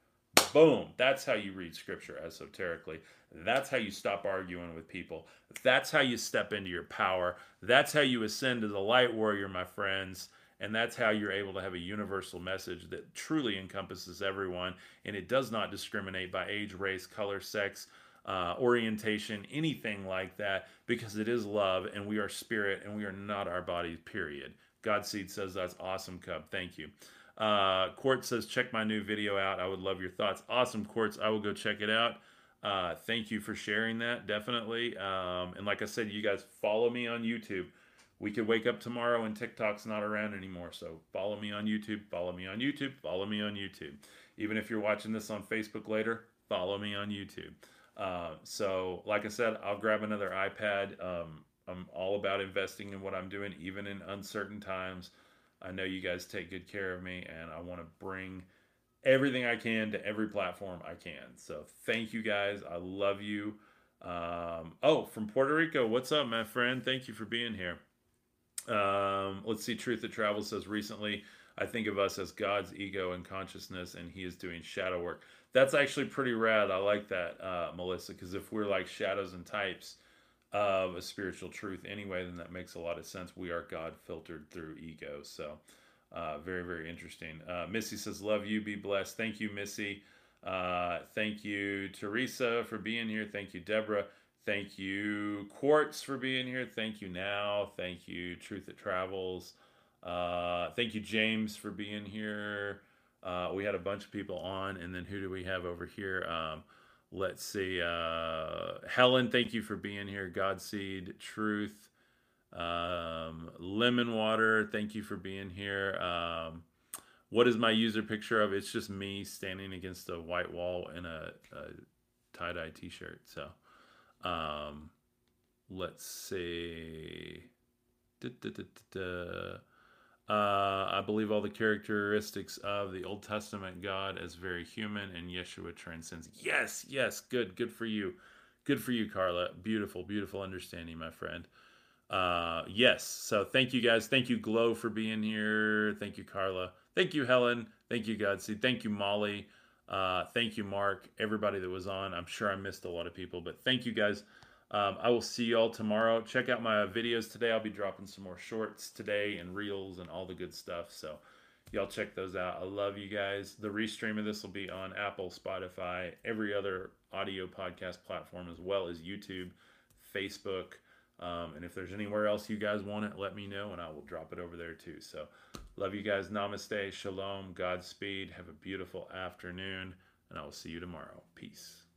Boom. That's how you read scripture esoterically. That's how you stop arguing with people. That's how you step into your power. That's how you ascend to the light warrior, my friends. And that's how you're able to have a universal message that truly encompasses everyone. And it does not discriminate by age, race, color, sex, uh, orientation, anything like that, because it is love and we are spirit and we are not our body, period. Godseed says that's awesome, Cub. Thank you. Uh, Quartz says, check my new video out. I would love your thoughts. Awesome, Quartz. I will go check it out. Uh, thank you for sharing that, definitely. Um, and like I said, you guys follow me on YouTube we could wake up tomorrow and TikTok's not around anymore. So follow me on YouTube, follow me on YouTube, follow me on YouTube. Even if you're watching this on Facebook later, follow me on YouTube. Uh, so, like I said, I'll grab another iPad. Um, I'm all about investing in what I'm doing, even in uncertain times. I know you guys take good care of me, and I want to bring everything I can to every platform I can. So, thank you guys. I love you. Um, oh, from Puerto Rico, what's up, my friend? Thank you for being here. Um, let's see. Truth that travels says recently, I think of us as God's ego and consciousness, and He is doing shadow work. That's actually pretty rad. I like that, uh, Melissa, because if we're like shadows and types of a spiritual truth anyway, then that makes a lot of sense. We are God filtered through ego. So, uh, very, very interesting. Uh, Missy says, Love you, be blessed. Thank you, Missy. Uh, thank you, Teresa, for being here. Thank you, Deborah. Thank you, Quartz, for being here. Thank you, Now. Thank you, Truth That Travels. Uh, thank you, James, for being here. Uh, we had a bunch of people on, and then who do we have over here? Um, let's see. Uh, Helen, thank you for being here. Godseed, Truth, um, Lemon Water, thank you for being here. Um, what is my user picture of? It's just me standing against a white wall in a, a tie dye t shirt. So. Um, let's see. Uh, I believe all the characteristics of the Old Testament God as very human, and Yeshua transcends. Yes, yes, good, good for you, good for you, Carla. Beautiful, beautiful understanding, my friend. Uh, yes, so thank you guys. Thank you, Glow, for being here. Thank you, Carla. Thank you, Helen. Thank you, Godseed. Thank you, Molly. Uh, thank you, Mark, everybody that was on. I'm sure I missed a lot of people, but thank you guys. Um, I will see you all tomorrow. Check out my videos today. I'll be dropping some more shorts today and reels and all the good stuff. So, y'all check those out. I love you guys. The restream of this will be on Apple, Spotify, every other audio podcast platform, as well as YouTube, Facebook. Um, and if there's anywhere else you guys want it, let me know and I will drop it over there too. So, Love you guys. Namaste. Shalom. Godspeed. Have a beautiful afternoon. And I will see you tomorrow. Peace.